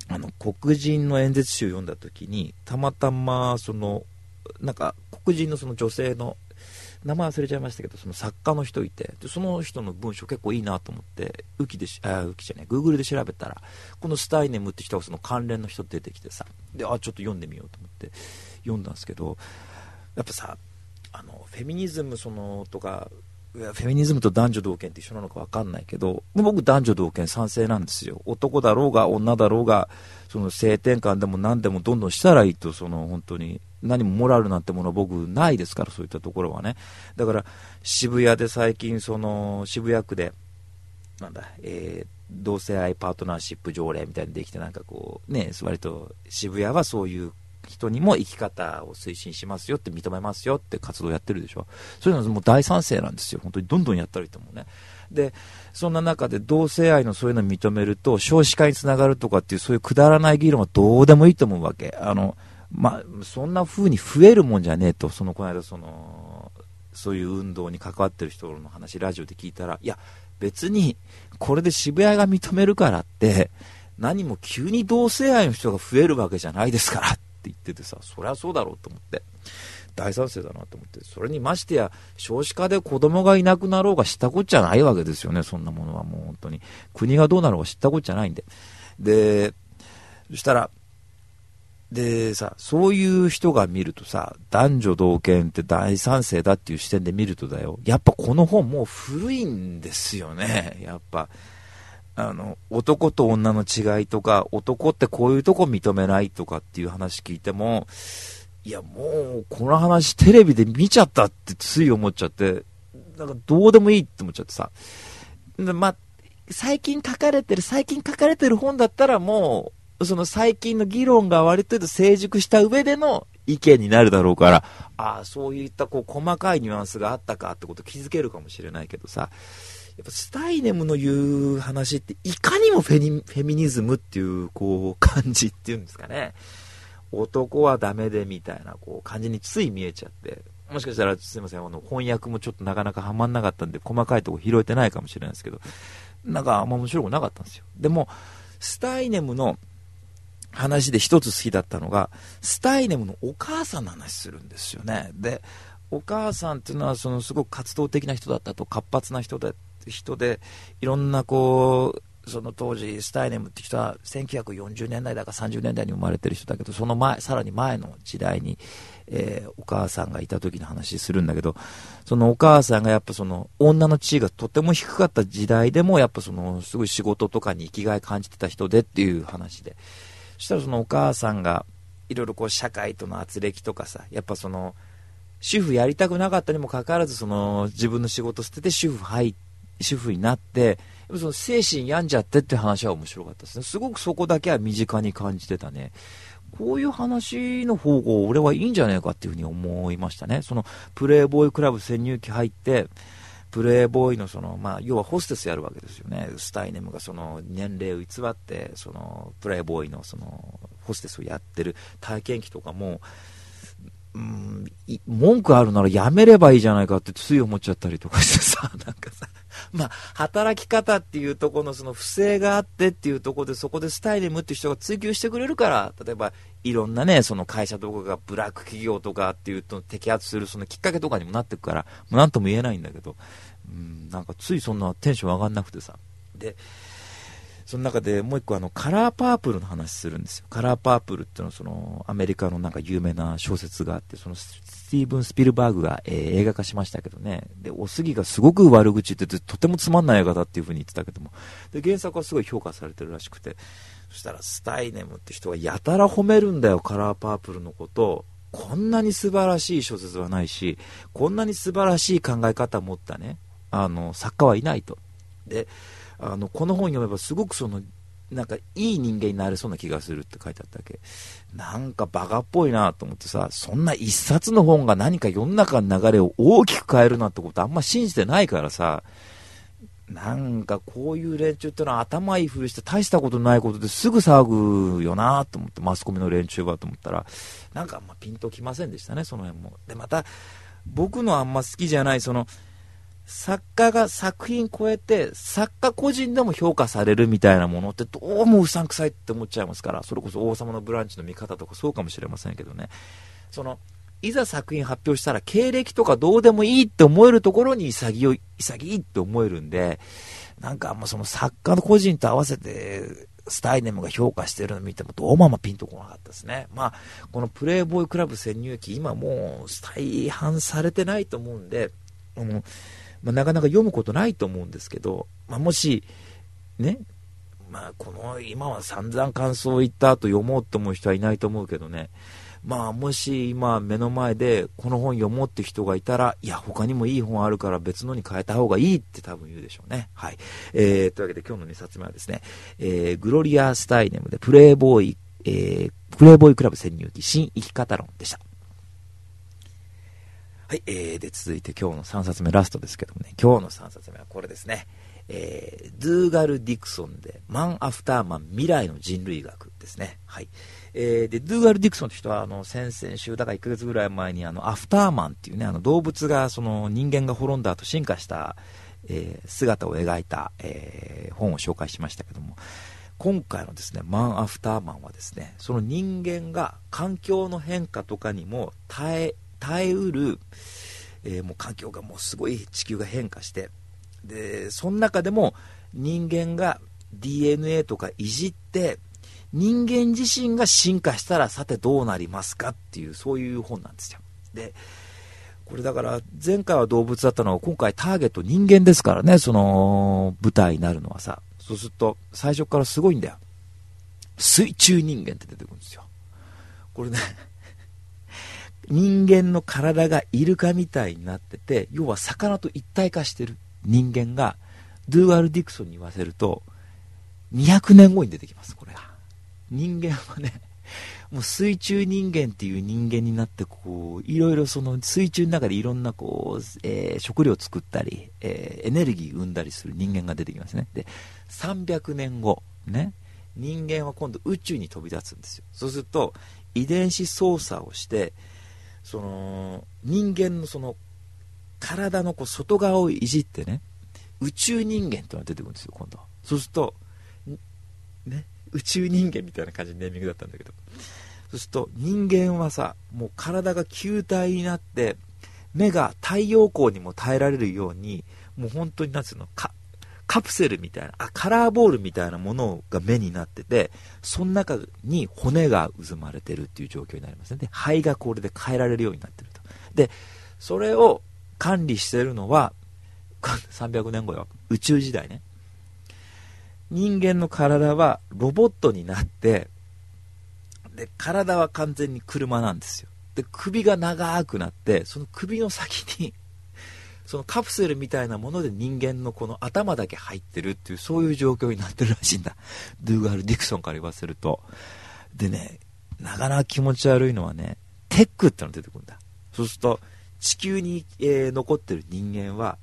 S2: あの黒人の演説集を読んだ時にたまたまそのなんか黒人のその女性の名前忘れちゃいましたけどその作家の人いてでその人の文章結構いいなと思ってウキであウキじゃない Google で調べたらこのスタイネムって人がその関連の人出てきてさであちょっと読んでみようと思って読んだんですけどやっぱさあのフェミニズムそのとかフェミニズムと男女同権って一緒なのか分かんないけど、僕男女同権賛成なんですよ。男だろうが女だろうが、その性転換でも何でもどんどんしたらいいと、その本当に何もモラルなんてもの僕ないですから、そういったところはね。だから渋谷で最近その渋谷区で、なんだ、えー、同性愛パートナーシップ条例みたいにできてなんかこうね、割と渋谷はそういう人にも生き方を推進しますよって認めますよって活動やってるでしょ。そういうのもう大賛成なんですよ。本当にどんどんやったらいいと思うね。で、そんな中で同性愛のそういうのを認めると少子化につながるとかっていうそういうくだらない議論はどうでもいいと思うわけ。あの、まあ、そんな風に増えるもんじゃねえと、そのこの間その、そういう運動に関わってる人の話ラジオで聞いたら、いや、別にこれで渋谷が認めるからって、何も急に同性愛の人が増えるわけじゃないですからっ言っててさ、そりゃそうだろうと思って。大賛成だなと思って。それにましてや、少子化で子供がいなくなろうが知ったこっちゃないわけですよね、そんなものはもう本当に。国がどうなろうが知ったこっちゃないんで。で、そしたら、でさ、そういう人が見るとさ、男女同権って大賛成だっていう視点で見るとだよ、やっぱこの本もう古いんですよね、やっぱ。あの、男と女の違いとか、男ってこういうとこ認めないとかっていう話聞いても、いや、もう、この話テレビで見ちゃったってつい思っちゃって、なんかどうでもいいって思っちゃってさ。まあ、最近書かれてる、最近書かれてる本だったらもう、その最近の議論が割と成熟した上での意見になるだろうから、ああ、そういったこう細かいニュアンスがあったかってこと気づけるかもしれないけどさ、やっぱスタイネムの言う話っていかにもフェニフェミニズムっていうこう感じっていうんですかね。男はダメでみたいなこう感じについ見えちゃって、もしかしたらすいません、あの翻訳もちょっとなかなかはまんなかったんで細かいとこ拾えてないかもしれないですけど、なんかあんま面白くなかったんですよ。でも、スタイネムの話で一つ好きだったのが、スタイネムのお母さんの話するんですよね。で、お母さんっていうのはそのすごく活動的な人だったと活発な人で人でいろんなこうその当時スタイネムって人は1940年代だか30年代に生まれてる人だけどその前さらに前の時代に、えー、お母さんがいた時の話するんだけどそのお母さんがやっぱその女の地位がとても低かった時代でもやっぱそのすごい仕事とかに生きがい感じてた人でっていう話で。そしたらそのお母さんがいろいろこう社会との圧力とかさやっぱその主婦やりたくなかったにもかかわらずその自分の仕事捨てて主婦入って主婦になって、その精神病んじゃってって話は面白かったですね。すごくそこだけは身近に感じてたね。こういう話の方が俺はいいんじゃないかっていうふうに思いましたね。そのプレイボーイクラブ潜入期入って、プレイボーイのその、まあ、要はホステスやるわけですよね。スタイネムがその年齢を偽って、そのプレイボーイのそのホステスをやってる体験記とかも、文句あるならやめればいいじゃないかってつい思っちゃったりとかしてさ、なんかさ、まあ、働き方っていうところのその不正があってっていうところで、そこでスタイリムっていう人が追求してくれるから、例えば、いろんなね、その会社とかがブラック企業とかっていうと摘発するそのきっかけとかにもなってくから、もうなんとも言えないんだけど、うん、なんかついそんなテンション上がんなくてさ。で、その中でもう一個あのカラーパープルの話するんですよ。カラーパープルっていうのはそのアメリカのなんか有名な小説があって、そのスティーブン・スピルバーグが、えー、映画化しましたけどね。で、おすぎがすごく悪口言ってて、とてもつまんない映画だっていう風に言ってたけども。で、原作はすごい評価されてるらしくて。そしたら、スタイネムって人がやたら褒めるんだよ、カラーパープルのことを。こんなに素晴らしい小説はないし、こんなに素晴らしい考え方を持ったね、あの、作家はいないと。で、あの、この本読めばすごくそのなんかいい人間になれそうな気がするって書いてあったわけ？なんかバカっぽいなと思ってさ、そんな一冊の本が何か世の中の流れを大きく変えるなんてことあんま信じてないからさ、なんかこういう連中ってのは頭いいふりして大したことないことですぐ騒ぐよなと思って、マスコミの連中はと思ったら、なんかあんまピンときませんでしたね、その辺も。で、また、僕のあんま好きじゃない、その、作家が作品超えて、作家個人でも評価されるみたいなものってどうもうさんくさいって思っちゃいますから、それこそ王様のブランチの見方とかそうかもしれませんけどね。その、いざ作品発表したら経歴とかどうでもいいって思えるところに潔い、潔いって思えるんで、なんかあんまその作家の個人と合わせて、スタイネムが評価してるの見てもどうもあんまピンとこなかったですね。まあ、このプレイボーイクラブ潜入記、今もう再販されてないと思うんで、あの、まあ、なかなか読むことないと思うんですけど、まあ、もし、ね、まあ、この、今は散々感想を言った後読もうと思う人はいないと思うけどね、まあ、もし今目の前でこの本読もうって人がいたら、いや、他にもいい本あるから別のに変えた方がいいって多分言うでしょうね。はい。えー、というわけで今日の2冊目はですね、えー、グロリア・スタイネムでプレイボーイ、えー、プレイボーイクラブ潜入記新生き方論でした。はい、えー、で、続いて今日の3冊目ラストですけどもね、今日の3冊目はこれですね。えー、ドゥーガル・ディクソンで、マン・アフターマン未来の人類学ですね。はい。えー、で、ドゥーガル・ディクソンって人は、あの、先々週、だから1ヶ月ぐらい前に、あの、アフターマンっていうね、あの、動物が、その、人間が滅んだ後進化した、えー、姿を描いた、えー、本を紹介しましたけども、今回のですね、マン・アフターマンはですね、その人間が環境の変化とかにも耐え、耐えうる、えー、もう環境がもうすごい地球が変化してでその中でも人間が DNA とかいじって人間自身が進化したらさてどうなりますかっていうそういう本なんですよ。でこれだから前回は動物だったのが今回ターゲット人間ですからねその舞台になるのはさ。そうすると最初からすごいんだよ。水中人間って出てくるんですよ。これね人間の体がイルカみたいになってて、要は魚と一体化してる人間が、ドゥーガル・ディクソンに言わせると、200年後に出てきます、これが。人間はね、もう水中人間っていう人間になって、こう、いろいろその水中の中でいろんなこう、えー、食料を作ったり、えー、エネルギー生んだりする人間が出てきますね。で、300年後、ね、人間は今度宇宙に飛び立つんですよ。そうすると、遺伝子操作をして、その、人間のその、体のこう外側をいじってね、宇宙人間っていうのが出てくるんですよ、今度。そうすると、ね、宇宙人間みたいな感じのネーミングだったんだけど、そうすると人間はさ、もう体が球体になって、目が太陽光にも耐えられるように、もう本当になんつうの、カカプセルみたいな、あ、カラーボールみたいなものが目になってて、その中に骨が渦まれてるっていう状況になりますね。で、肺がこれで変えられるようになってると。で、それを管理してるのは、300年後よ。宇宙時代ね。人間の体はロボットになって、で、体は完全に車なんですよ。で、首が長くなって、その首の先に、そのカプセルみたいなもので人間のこの頭だけ入ってるっていう、そういう状況になってるらしいんだ。ドゥーガール・ディクソンから言わせると。でね、なかなか気持ち悪いのはね、テックってのが出てくるんだ。そうすると、地球に、えー、残ってる人間は、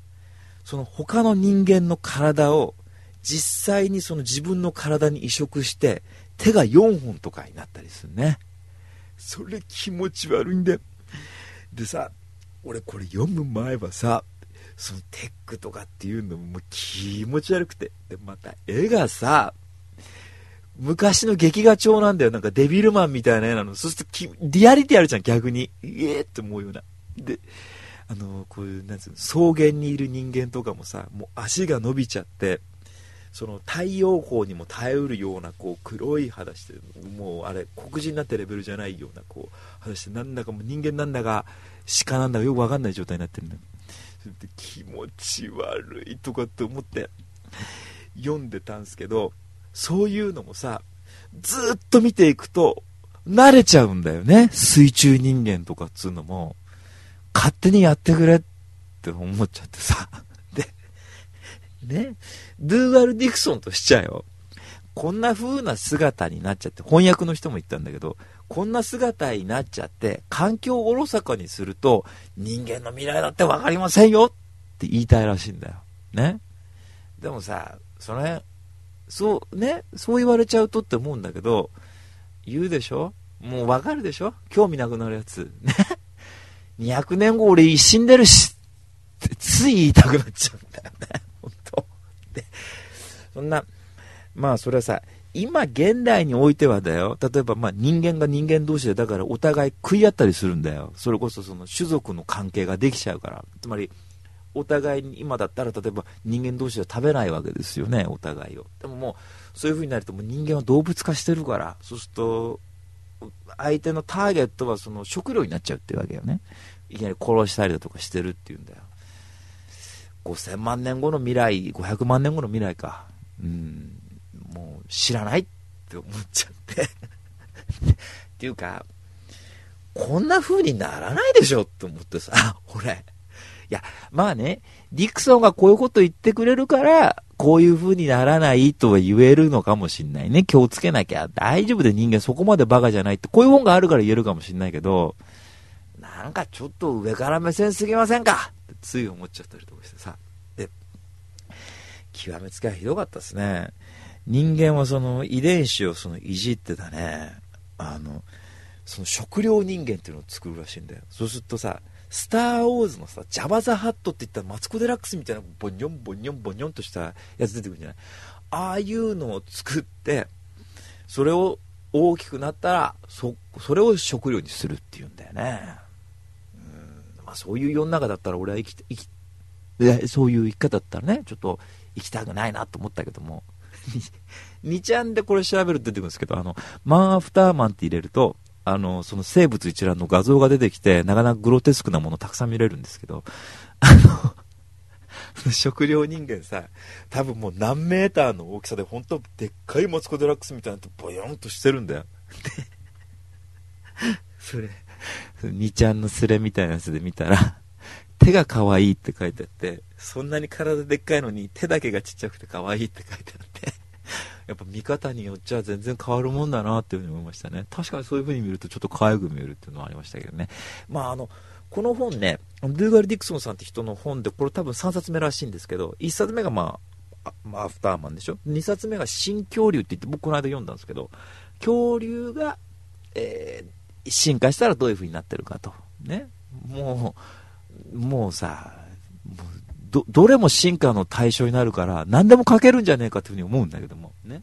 S2: その他の人間の体を実際にその自分の体に移植して手が4本とかになったりするね。それ気持ち悪いんだよ。でさ、俺これ読む前はさ、そのテックとかっていうのももう気持ち悪くて。で、また絵がさ、昔の劇画調なんだよ。なんかデビルマンみたいな絵なの。そうするとリアリティあるじゃん、逆に。ええー、って思うような。で、あの、こういう、なんつうの、草原にいる人間とかもさ、もう足が伸びちゃって、その太陽光にも耐えうるようなこう黒い肌してもうあれ黒人になってレベルじゃないようなこう肌してなんだかもう人間なんだか鹿なんだかよく分かんない状態になってるんだそれで気持ち悪いとかって思って読んでたんですけどそういうのもさずっと見ていくと慣れちゃうんだよね水中人間とかっつうのも勝手にやってくれって思っちゃってさ でね、ドゥーガル・ディクソンとしちゃうよ。こんな風な姿になっちゃって、翻訳の人も言ったんだけど、こんな姿になっちゃって、環境をおろそかにすると、人間の未来だって分かりませんよって言いたいらしいんだよ。ね。でもさ、その辺、そうね、そう言われちゃうとって思うんだけど、言うでしょ？もう分かるでしょ？興味なくなるやつ。ね。200年後俺死んでるしってつい言いたくなっちゃうんだよね。本当でそんな、まあそれはさ、今現代においてはだよ、例えばまあ人間が人間同士でだからお互い食い合ったりするんだよ。それこそその種族の関係ができちゃうから。つまり、お互いに今だったら例えば人間同士で食べないわけですよね、お互いを。でももう、そういう風になるともう人間は動物化してるから、そうすると、相手のターゲットはその食料になっちゃうっていうわけよね。いきなり殺したりだとかしてるっていうんだよ。5000万年後の未来、500万年後の未来か。うん、知らないって思っちゃって っていうか、こんな風にならないでしょって思ってさ、俺。いや、まあね、ディクソンがこういうこと言ってくれるから、こういう風にならないとは言えるのかもしんないね。気をつけなきゃ。大丈夫で人間そこまでバカじゃないって、こういう本があるから言えるかもしんないけど、なんかちょっと上から目線すぎませんか？ってつい思っちゃったりとかしてさ。で、極めつけはひどかったですね。人間はその遺伝子をそのいじってたね。あの、その食料人間っていうのを作るらしいんだよ。そうするとさ、スター・ウォーズのさ、ジャバ・ザ・ハットって言ったらマツコ・デラックスみたいなボニョンボニョンボニョンとしたやつ出てくるんじゃない？ああいうのを作って、それを大きくなったら、そ、それを食料にするっていうんだよね。うんまそういう世の中だったら俺は生き生きそういう生き方だったらねちょっと生きたくないなと思ったけども 2ちゃんでこれ調べると出てくるんですけどあのマンアフターマンって入れるとあのその生物一覧の画像が出てきてなかなかグロテスクなものたくさん見れるんですけどあの 食料人間さ多分もう何メーターの大きさで本当でっかいマツコ・デラックスみたいなとボヨンとしてるんだよ。でそれ2ちゃんのスレみたいなやつで見たら、手が可愛いって書いてあって、そんなに体でっかいのに手だけがちっちゃくて可愛いって書いてあって、やっぱ見方によっちゃ全然変わるもんだなっていうふうに思いましたね。確かにそういうふうに見るとちょっと可愛く見えるっていうのはありましたけどね。まああの、この本ね、ドゥーガル・ディクソンさんって人の本で、これ多分3冊目らしいんですけど、1冊目がまあ、まあ、アフターマンでしょ ?2 冊目が新恐竜って言って、僕この間読んだんですけど、恐竜が、えー進化したらどういう風になってるかと。ね。もう、もうさ、もうど、どれも進化の対象になるから、何でも書けるんじゃねえかというふうに思うんだけども、ね。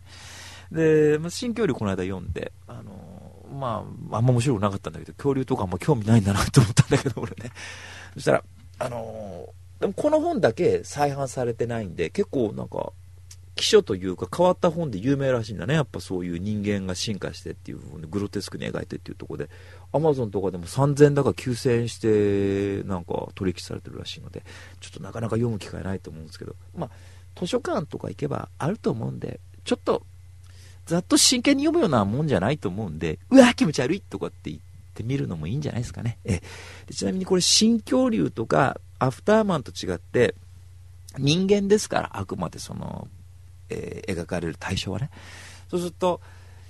S2: で、まあ、新恐竜この間読んで、あの、まあ、あんま面白くなかったんだけど、恐竜とかあんま興味ないんだなと思ったんだけど、俺ね。そしたら、あのでもこの本だけ再販されてないんで、結構なんか、希書というか変わった本で有名らしいんだね。やっぱそういう人間が進化してっていう風にグロテスクに描いてっていうところで、アマゾンとかでも3000だか9000円してなんか取引されてるらしいので、ちょっとなかなか読む機会ないと思うんですけど、まあ、図書館とか行けばあると思うんで、ちょっと、ざっと真剣に読むようなもんじゃないと思うんで、うわ、気持ち悪いとかって言ってみるのもいいんじゃないですかね。えでちなみにこれ、新恐竜とかアフターマンと違って、人間ですから、あくまでその、えー描かれる対象はね。そうすると、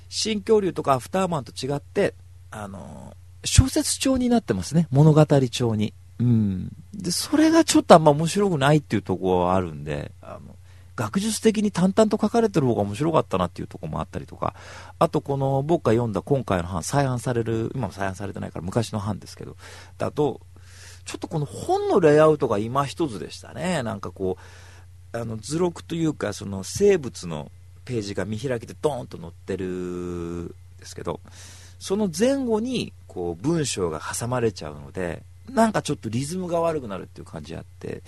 S2: 新恐竜とかアフターマンと違って、あのー小説調になってますね。物語調に。うん。で、それがちょっとあんま面白くないっていうところはあるんで、あの、学術的に淡々と書かれてる方が面白かったなっていうとこもあったりとか、あとこの僕が読んだ今回の版、再販される、今も再販されてないから昔の版ですけど、だと、ちょっとこの本のレイアウトが今一つでしたね。なんかこう、あの図録というか、その生物のページが見開きでドーンと載ってるんですけど、その前後にこう文章が挟まれちゃうので、なんかちょっとリズムが悪くなるっていう感じあって、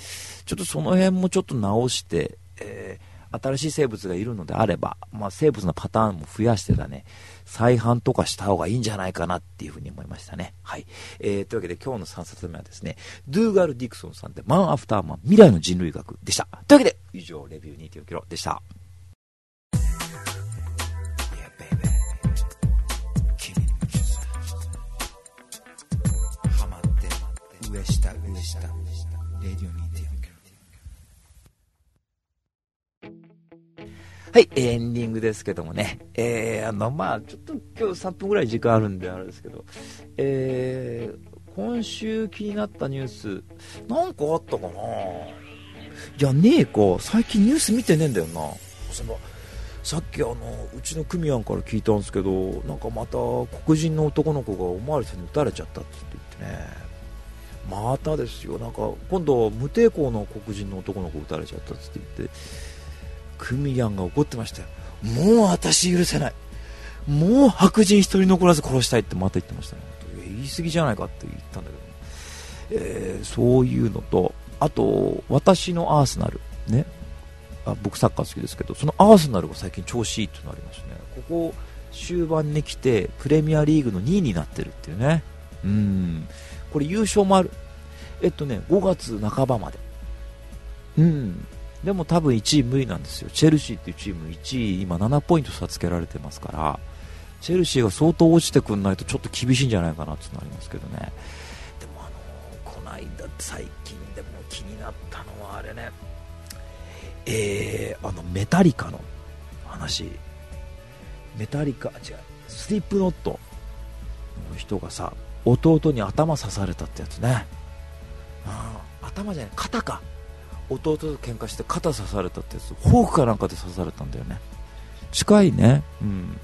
S2: ちょっとその辺もちょっと直して、えー新しい生物がいるのであれば、まあ、生物のパターンも増やしてだね、再販とかした方がいいんじゃないかなっていうふうに思いましたね。はい。えー、というわけで今日の3冊目はですね、ドゥーガル・ディクソンさんで、マン・アフターマン、未来の人類学でした。というわけで、以上、レビュー2.4キロでした。
S1: レディオ2.4
S2: はい、エンディングですけどもね。えー、あの、まあちょっと今日3分ぐらい時間あるんであれですけど、えー、今週気になったニュース、なんかあったかな？いや、ねえか。最近ニュース見てねえんだよな。そういえばさっきあの、うちの組合から聞いたんですけど、なんかまた黒人の男の子がおまわりさんに撃たれちゃったって言ってね。またですよ。なんか、今度無抵抗の黒人の男の子撃たれちゃったって言って、クミヤンが怒ってましたよ。もう私許せない。もう白人一人残らず殺したいってまた言ってましたね。言い過ぎじゃないかって言ったんだけど、えーそういうのと、あと、私のアーセナル、ね。あ僕サッカー好きですけど、そのアーセナルが最近調子いいっていうのありますね。ここ終盤に来て、プレミアリーグの2位になってるっていうね。うん。これ優勝もある。えっとね、5月半ばまで。うん。でも多分1位無理なんですよ。チェルシーっていうチーム1位、今7ポイント差つけられてますから、チェルシーが相当落ちてくんないとちょっと厳しいんじゃないかなっていうのありますけどね。でもあのこの間、最近でも気になったのはあれね、えー、あの、メタリカの話。メタリカ、違う、スリップノットの人がさ、弟に頭刺されたってやつね。ああ頭じゃない、肩か。弟と喧嘩して肩刺されたってやつフォークかなんかで刺されたんだよね。近いね。うん、うん、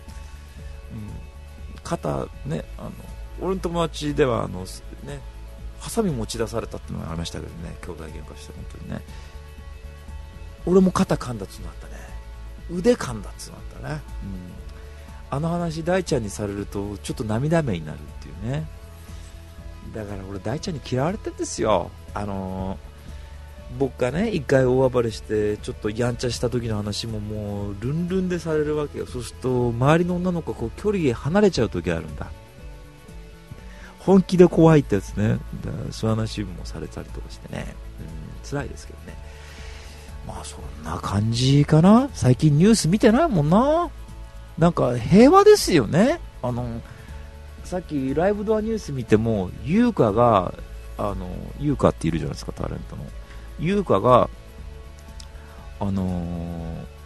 S2: 肩ねあの俺の友達ではあのねハサミ持ち出されたってのがありましたけどね兄弟喧嘩して本当にね。俺も肩噛んだっつうのあったね。腕噛んだっつうのあったね、うん、あの話大ちゃんにされるとちょっと涙目になるっていうね。だから俺大ちゃんに嫌われてんですよ。あのー僕がね一回大暴れしてちょっとやんちゃした時の話ももうルンルンでされるわけよ。そうすると周りの女の子こう距離離れちゃう時あるんだ。本気で怖いってやつね。だそういう話もされたりとかしてね、うん、辛いですけどね。まあそんな感じかな。最近ニュース見てないもんな。なんか平和ですよね。あのさっきライブドアニュース見ても優香があの、優香っているじゃないですか、タレントの。優香が、あの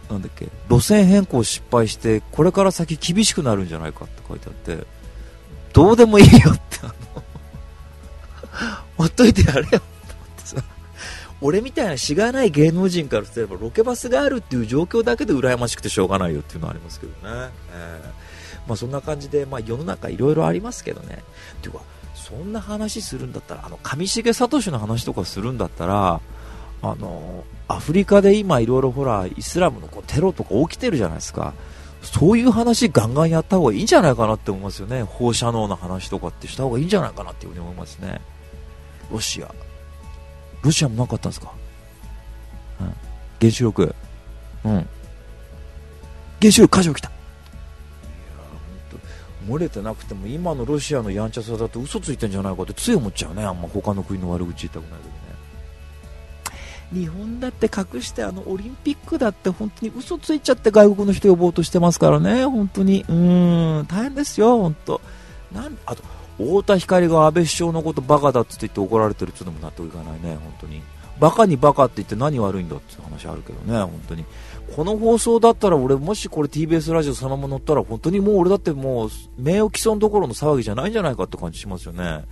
S2: ー、なんだっけ、路線変更失敗して、これから先厳しくなるんじゃないかって書いてあって、どうでもいいよって、あの ほっといてやれよって思ってさ、俺みたいなしがない芸能人からすれば、ロケバスがあるっていう状況だけで羨ましくてしょうがないよっていうのはありますけどね。えー、まあ、そんな感じで、まあ、世の中いろいろありますけどね。ていうか、そんな話するんだったら、あの、上重聡の話とかするんだったら、あの、アフリカで今いろいろほら、イスラムのこうテロとか起きてるじゃないですか。そういう話ガンガンやった方がいいんじゃないかなって思いますよね。放射能の話とかってした方がいいんじゃないかなっていうふに思いますね。ロシア。ロシアもなかったんですか？うん。原子力。うん。原子力火事起きた。漏れてなくても今のロシアのやんちゃさだと嘘ついてんじゃないかってつい思っちゃうね。あんま他の国の悪口言いたくないけど。日本だって隠してあのオリンピックだって本当に嘘ついちゃって外国の人呼ぼうとしてますからね、本当に。うん、大変ですよ、本当。なんあと、太田光が安倍首相のことバカだっつって言って怒られてるっていうのも納得いかないね、本当に。バカにバカって言って何悪いんだっていう話あるけどね、本当に。この放送だったら俺もしこれ TBS ラジオそのまま乗ったら本当にもう俺だってもう名誉毀損どころの騒ぎじゃないんじゃないかって感じしますよね。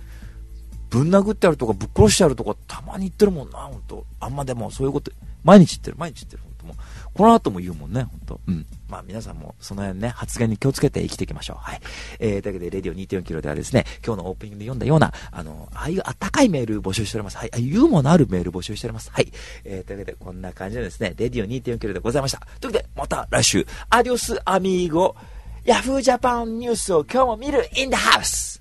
S2: ぶん殴ってやるとかぶっ殺してやるとかたまに言ってるもんな、本当あんまでもそういうこと、毎日言ってる、毎日言ってる、本当もう。この後も言うもんね、本当うん。まあ皆さんもその辺ね、発言に気をつけて生きていきましょう。はい。えー、というわけで、レディオ2.4キロではですね、今日のオープニングで読んだような、あの、ああいうあったかいメール募集しております。はい。あユーモアのあるメール募集しております。はい。えー、というわけで、こんな感じでですね、レディオ2.4キロでございました。というわけで、また来週、アディオスアミーゴ、ヤフージャパンニュースを今日も見るインダハウス